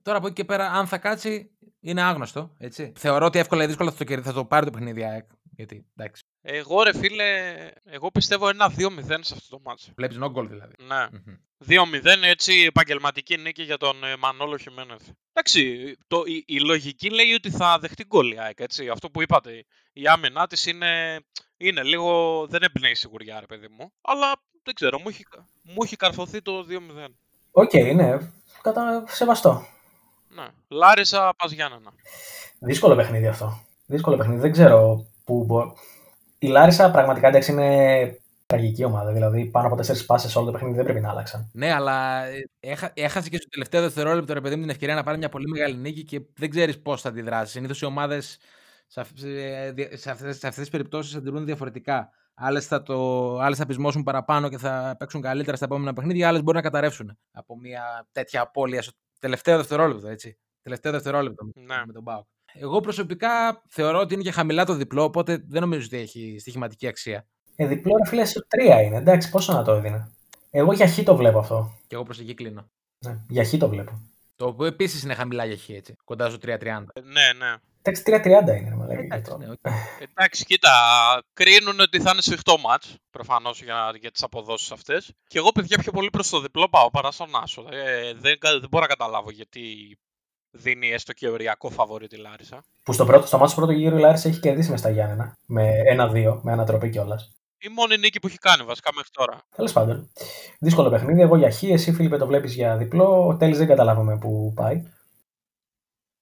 Τώρα από εκεί και πέρα, αν θα κάτσει, είναι άγνωστο. Έτσι. Θεωρώ ότι εύκολα ή δύσκολα θα το, κερδίσει, θα το πάρει το παιχνίδι η ΑΕΚ. Γιατί, εντάξει. Εγώ ρε φίλε, εγώ πιστεύω ένα 2-0 σε αυτό το μάτσο. Βλέπεις no goal δηλαδή. Ναι. Mm-hmm. 2-0 έτσι επαγγελματική νίκη για τον ε, Μανόλο Χιμένεθ. Εντάξει, το, η, η, λογική λέει ότι θα δεχτεί γκολ η ΑΕΚ, έτσι. Αυτό που είπατε, η άμυνά της είναι, είναι λίγο, δεν εμπνέει σιγουριά ρε παιδί μου. Αλλά δεν ξέρω, μου έχει, μου έχει καρφωθεί το 2-0. OK, okay, ναι, κατα... σεβαστό. Ναι, Λάρισα ΠΑΣ Γιάννενα. Δύσκολο παιχνίδι αυτό. Δύσκολο παιχνίδι, δεν ξέρω που μπορεί η Λάρισα πραγματικά εντάξει είναι τραγική ομάδα. Δηλαδή πάνω από τέσσερις πάσες όλο το παιχνίδι δεν πρέπει να άλλαξαν. Ναι, αλλά έχα, έχασε και στο τελευταίο δευτερόλεπτο ρε παιδί μου την ευκαιρία να πάρει μια πολύ μεγάλη νίκη και δεν ξέρεις πώς θα αντιδράσεις. Συνήθως οι ομάδες σε, σε αυτές τις περιπτώσεις αντιδρούν διαφορετικά. Άλλες θα, το, άλλες θα πεισμώσουν παραπάνω και θα παίξουν καλύτερα στα επόμενα παιχνίδια, άλλες μπορεί να καταρρεύσουν από μια τέτοια απώλεια στο τελευταίο δευτερόλεπτο. Έτσι. Τελευταίο δευτερόλεπτο ναι. με τον Μπάουκ. Εγώ προσωπικά θεωρώ ότι είναι και χαμηλά το διπλό, οπότε δεν νομίζω ότι έχει στοιχηματική αξία. Ε, διπλό ρε φίλε στο 3 είναι. Εντάξει, πόσο να το έδινε. Εγώ για χ το βλέπω αυτό. Και εγώ προς εκεί κλείνω. Ναι, για χ το βλέπω. Το οποίο επίσης είναι χαμηλά για χ, έτσι. Κοντά στο 3.30. Ναι, ναι. Εντάξει, 3.30 είναι, μα Εντάξει, ναι, okay. Εντάξει, κοίτα, κρίνουν ότι θα είναι σφιχτό μάτς. Προφανώς για, για τις αποδόσεις αυτές. Και εγώ, παιδιά, πιο πολύ προς το διπλό πάω παρά στον Άσο. Ε, δεν, δεν μπορώ να καταλάβω γιατί δίνει έστω και οριακό φαβορή τη Λάρισα. Που στο, πρώτο, στο μάτι του πρώτου γύρου η Λάρισα έχει κερδίσει μες στα Γιάννενα. Με ένα-δύο, με ανατροπή κιόλας. Η μόνη νίκη που έχει κάνει βασικά μέχρι τώρα. Τέλος πάντων. Δύσκολο παιχνίδι. Εγώ για χ, εσύ Φίλιππε το βλέπεις για διπλό. Ο Τέλης δεν καταλάβουμε που πάει.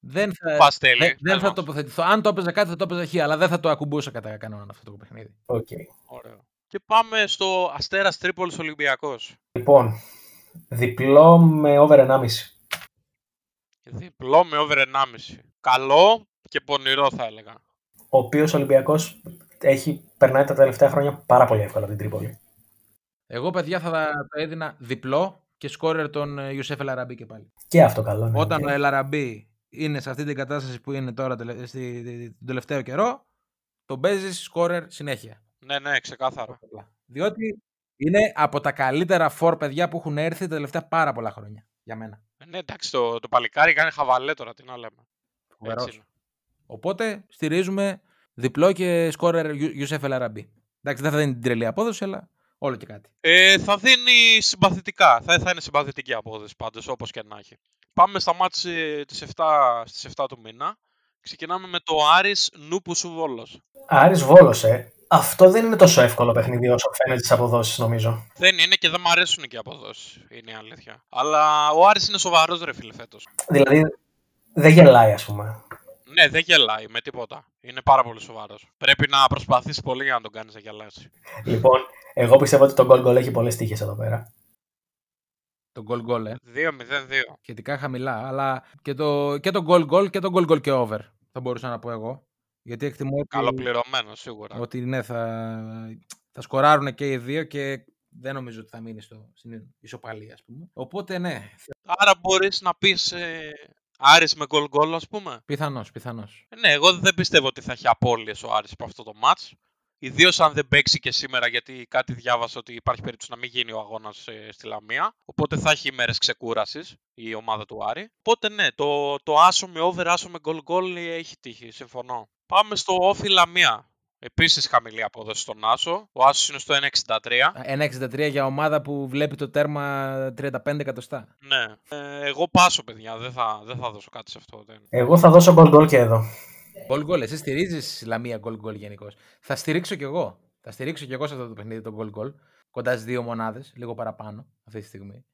Δεν θα, Πας, τέλει, δεν, δεν θα τοποθετηθώ. Αν το έπαιζα κάτι θα το έπαιζα χ, αλλά δεν θα το ακουμπούσα κατά κανόναν αυτό το παιχνίδι. Okay. Ωραίο. Και πάμε στο Αστέρας Τρίπολης Ολυμπιακός. Λοιπόν, διπλό με over 1,5. Διπλό με over 1,5. Καλό και πονηρό θα έλεγα. Ο οποίος Ολυμπιακός έχει περνάει τα τελευταία χρόνια πάρα πολύ εύκολα την Τρίπολη. Εγώ, παιδιά, θα το έδινα διπλό και σκόρερ τον Ιουσέφ Ελαραμπή και πάλι. Και αυτό καλό. Ναι, Όταν okay. ο Ελαραμπή είναι σε αυτή την κατάσταση που είναι τώρα τον τελευταίο καιρό, τον παίζεις σκόρερ συνέχεια. Ναι, ναι, ξεκάθαρα. Διότι είναι από τα καλύτερα φορ παιδιά που έχουν έρθει τα τελευταία πάρα πολλά χρόνια για μένα. Ναι, εντάξει, το, το παλικάρι κάνει χαβαλέ τώρα, τι να λέμε. Φοβερός. Οπότε στηρίζουμε διπλό και σκόρερ Ιουσέφ Ελαραμπή. Εντάξει, δεν θα δίνει την τρελή απόδοση, αλλά όλο και κάτι. Ε, θα δίνει συμπαθητικά. Θα, θα είναι συμπαθητική απόδοση πάντως, όπως και να έχει. Πάμε στα μάτια στις 7, στις 7 του μήνα. Ξεκινάμε με το Άρης Νούπους Σου Βόλος. Άρης Βόλος, ε. Αυτό δεν είναι τόσο εύκολο παιχνίδι όσο φαίνεται τι αποδόσεις, νομίζω. Δεν είναι και δεν μου αρέσουν και οι αποδόσεις. Είναι η αλήθεια. Αλλά ο Άρης είναι σοβαρός, ρε φίλε, φέτος. Δηλαδή δεν γελάει, ας πούμε. Ναι, δεν γελάει με τίποτα. Είναι πάρα πολύ σοβαρός. Πρέπει να προσπαθήσεις πολύ για να τον κάνεις να γελάσει. Λοιπόν, εγώ πιστεύω ότι το goal goal έχει πολλές τύχε εδώ πέρα. Το goal goal, ε. 2-0-2. Σχετικά χαμηλά, αλλά και το, και το goal goal και το goal goal και over. Θα μπορούσα να πω εγώ. Γιατί εκτιμώ ότι. Καλοπληρωμένος, σίγουρα. Ότι ναι, θα, θα σκοράρουν και οι δύο και δεν νομίζω ότι θα μείνει στο, στην ισοπαλία, ας πούμε. Οπότε ναι. Άρα μπορείς να πεις ε, Άρης με γκολ γκολ, ας πούμε. Πιθανώς, πιθανώς. Ναι, εγώ δεν πιστεύω ότι θα έχει απώλειες ο Άρης από αυτό το match. Ιδίως αν δεν παίξει και σήμερα, γιατί κάτι διάβασα ότι υπάρχει περίπτωση να μην γίνει ο αγώνας ε, στη Λαμία. Οπότε θα έχει ημέρες ξεκούρασης η ομάδα του Άρη. Οπότε ναι, το, το άσο με over, άσο με γκολ γκολ έχει τύχει. Συμφωνώ. Πάμε στο όφι Λαμία. Επίσης χαμηλή απόδοση στον Άσο. Ο Άσος είναι στο 1,63. 1,63 για ομάδα που βλέπει το τέρμα 35 εκατοστά. Ναι. Ε, εγώ πάσω, παιδιά. Δεν θα, δεν θα δώσω κάτι σε αυτό. Δεν... Εγώ θα δώσω goal goal και εδώ. Goal goal. Εσύ στηρίζεις Λαμία goal goal γενικώς. Θα στηρίξω κι εγώ. Θα στηρίξω κι εγώ σε αυτό το παιχνίδι το goal goal. Κοντά στις δύο μονάδες, λίγο παραπάνω αυτή τη στιγμή.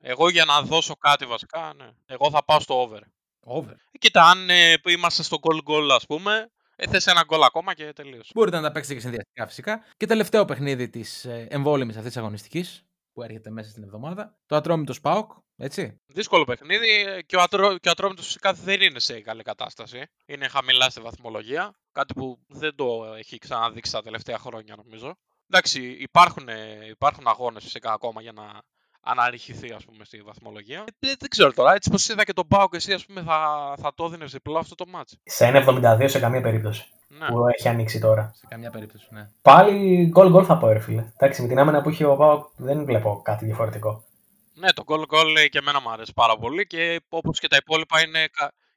Εγώ για να δώσω κάτι βασικά, ναι. Εγώ θα πάω στο over. Over. Ε, κοίτα, αν ε, είμαστε στο goal goal, ας πούμε, ε, θες ένα γκολ ακόμα και τελείωσε. Μπορείτε να τα παίξετε και συνδυαστικά φυσικά. Και τελευταίο παιχνίδι της ε, εμβόλυμης αυτής της αγωνιστικής που έρχεται μέσα στην εβδομάδα. Το Ατρόμητος Σπάοκ, έτσι. Δύσκολο παιχνίδι ε, και ο, Ατρό, και ο Ατρόμητος φυσικά δεν είναι σε καλή κατάσταση. Είναι χαμηλά στη βαθμολογία. Κάτι που δεν το έχει ξαναδείξει τα τελευταία χρόνια νομίζω. Εντάξει, υπάρχουν, υπάρχουν αγώνες φυσικά ακόμα για να αναρριχηθεί ας πούμε στη βαθμολογία. Ε, δεν ξέρω τώρα, έτσι πως είδα και τον Πάο και εσύ ας πούμε θα, θα το έδινες διπλό αυτό το μάτς. Σε 1,72 σε καμία περίπτωση. Ναι. Που έχει ανοίξει τώρα. Σε καμία περίπτωση, ναι. Πάλι γκολ γκολ θα πω, ρε φίλε. Εντάξει, με την άμενα που έχει ο Πάο δεν βλέπω κάτι διαφορετικό. Ναι, το γκολ γκολ και εμένα μου αρέσει πάρα πολύ και όπως και τα υπόλοιπα είναι,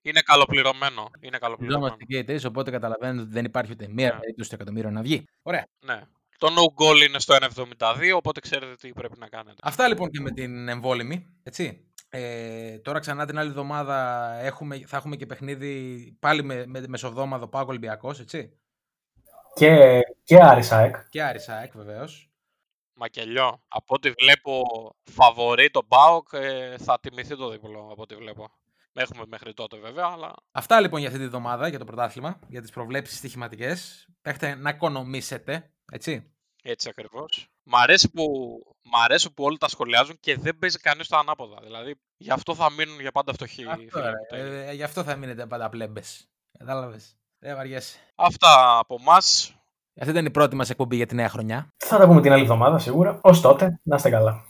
είναι καλοπληρωμένο. Είναι καλοπληρωμένο. Είμαστε και οι τρει, οπότε καταλαβαίνετε ότι δεν υπάρχει ούτε μία ναι. περίπτωση στο εκατομμύριο να βγει. Ωραία. Ναι. Το no goal είναι στο 1,72, οπότε ξέρετε τι πρέπει να κάνετε. Αυτά λοιπόν και με την εμβόλυμη, έτσι. Ε, τώρα ξανά την άλλη εβδομάδα έχουμε, θα έχουμε και παιχνίδι πάλι με, με μεσοβδόμαδο Πάκο Ολυμπιακός, έτσι. Και, και Άρισαεκ. Και Άρισαεκ βεβαίως. Μακελιό. Από ό,τι βλέπω φαβορεί το ΠΑΟΚ ε, θα τιμηθεί το διπλό από ό,τι βλέπω. Έχουμε μέχρι τότε βέβαια, αλλά... Αυτά λοιπόν για αυτή τη εβδομάδα, για το πρωτάθλημα, για τις προβλέψεις στοιχηματικές. Έχετε να οικονομήσετε έτσι. Έτσι ακριβώς. Μ' αρέσει που, μ αρέσει που όλοι τα σχολιάζουν και δεν παίζει κανείς το ανάποδα. Δηλαδή, γι' αυτό θα μείνουν για πάντα φτωχοί. Αυτό, ε, γι' αυτό θα μείνετε πάντα πλέμπες. Κατάλαβες. Δεν βαριέσαι. Αυτά από εμά. Αυτή ήταν η πρώτη μας εκπομπή για τη νέα χρονιά. Θα τα πούμε την άλλη εβδομάδα σίγουρα. Ω τότε, να είστε καλά.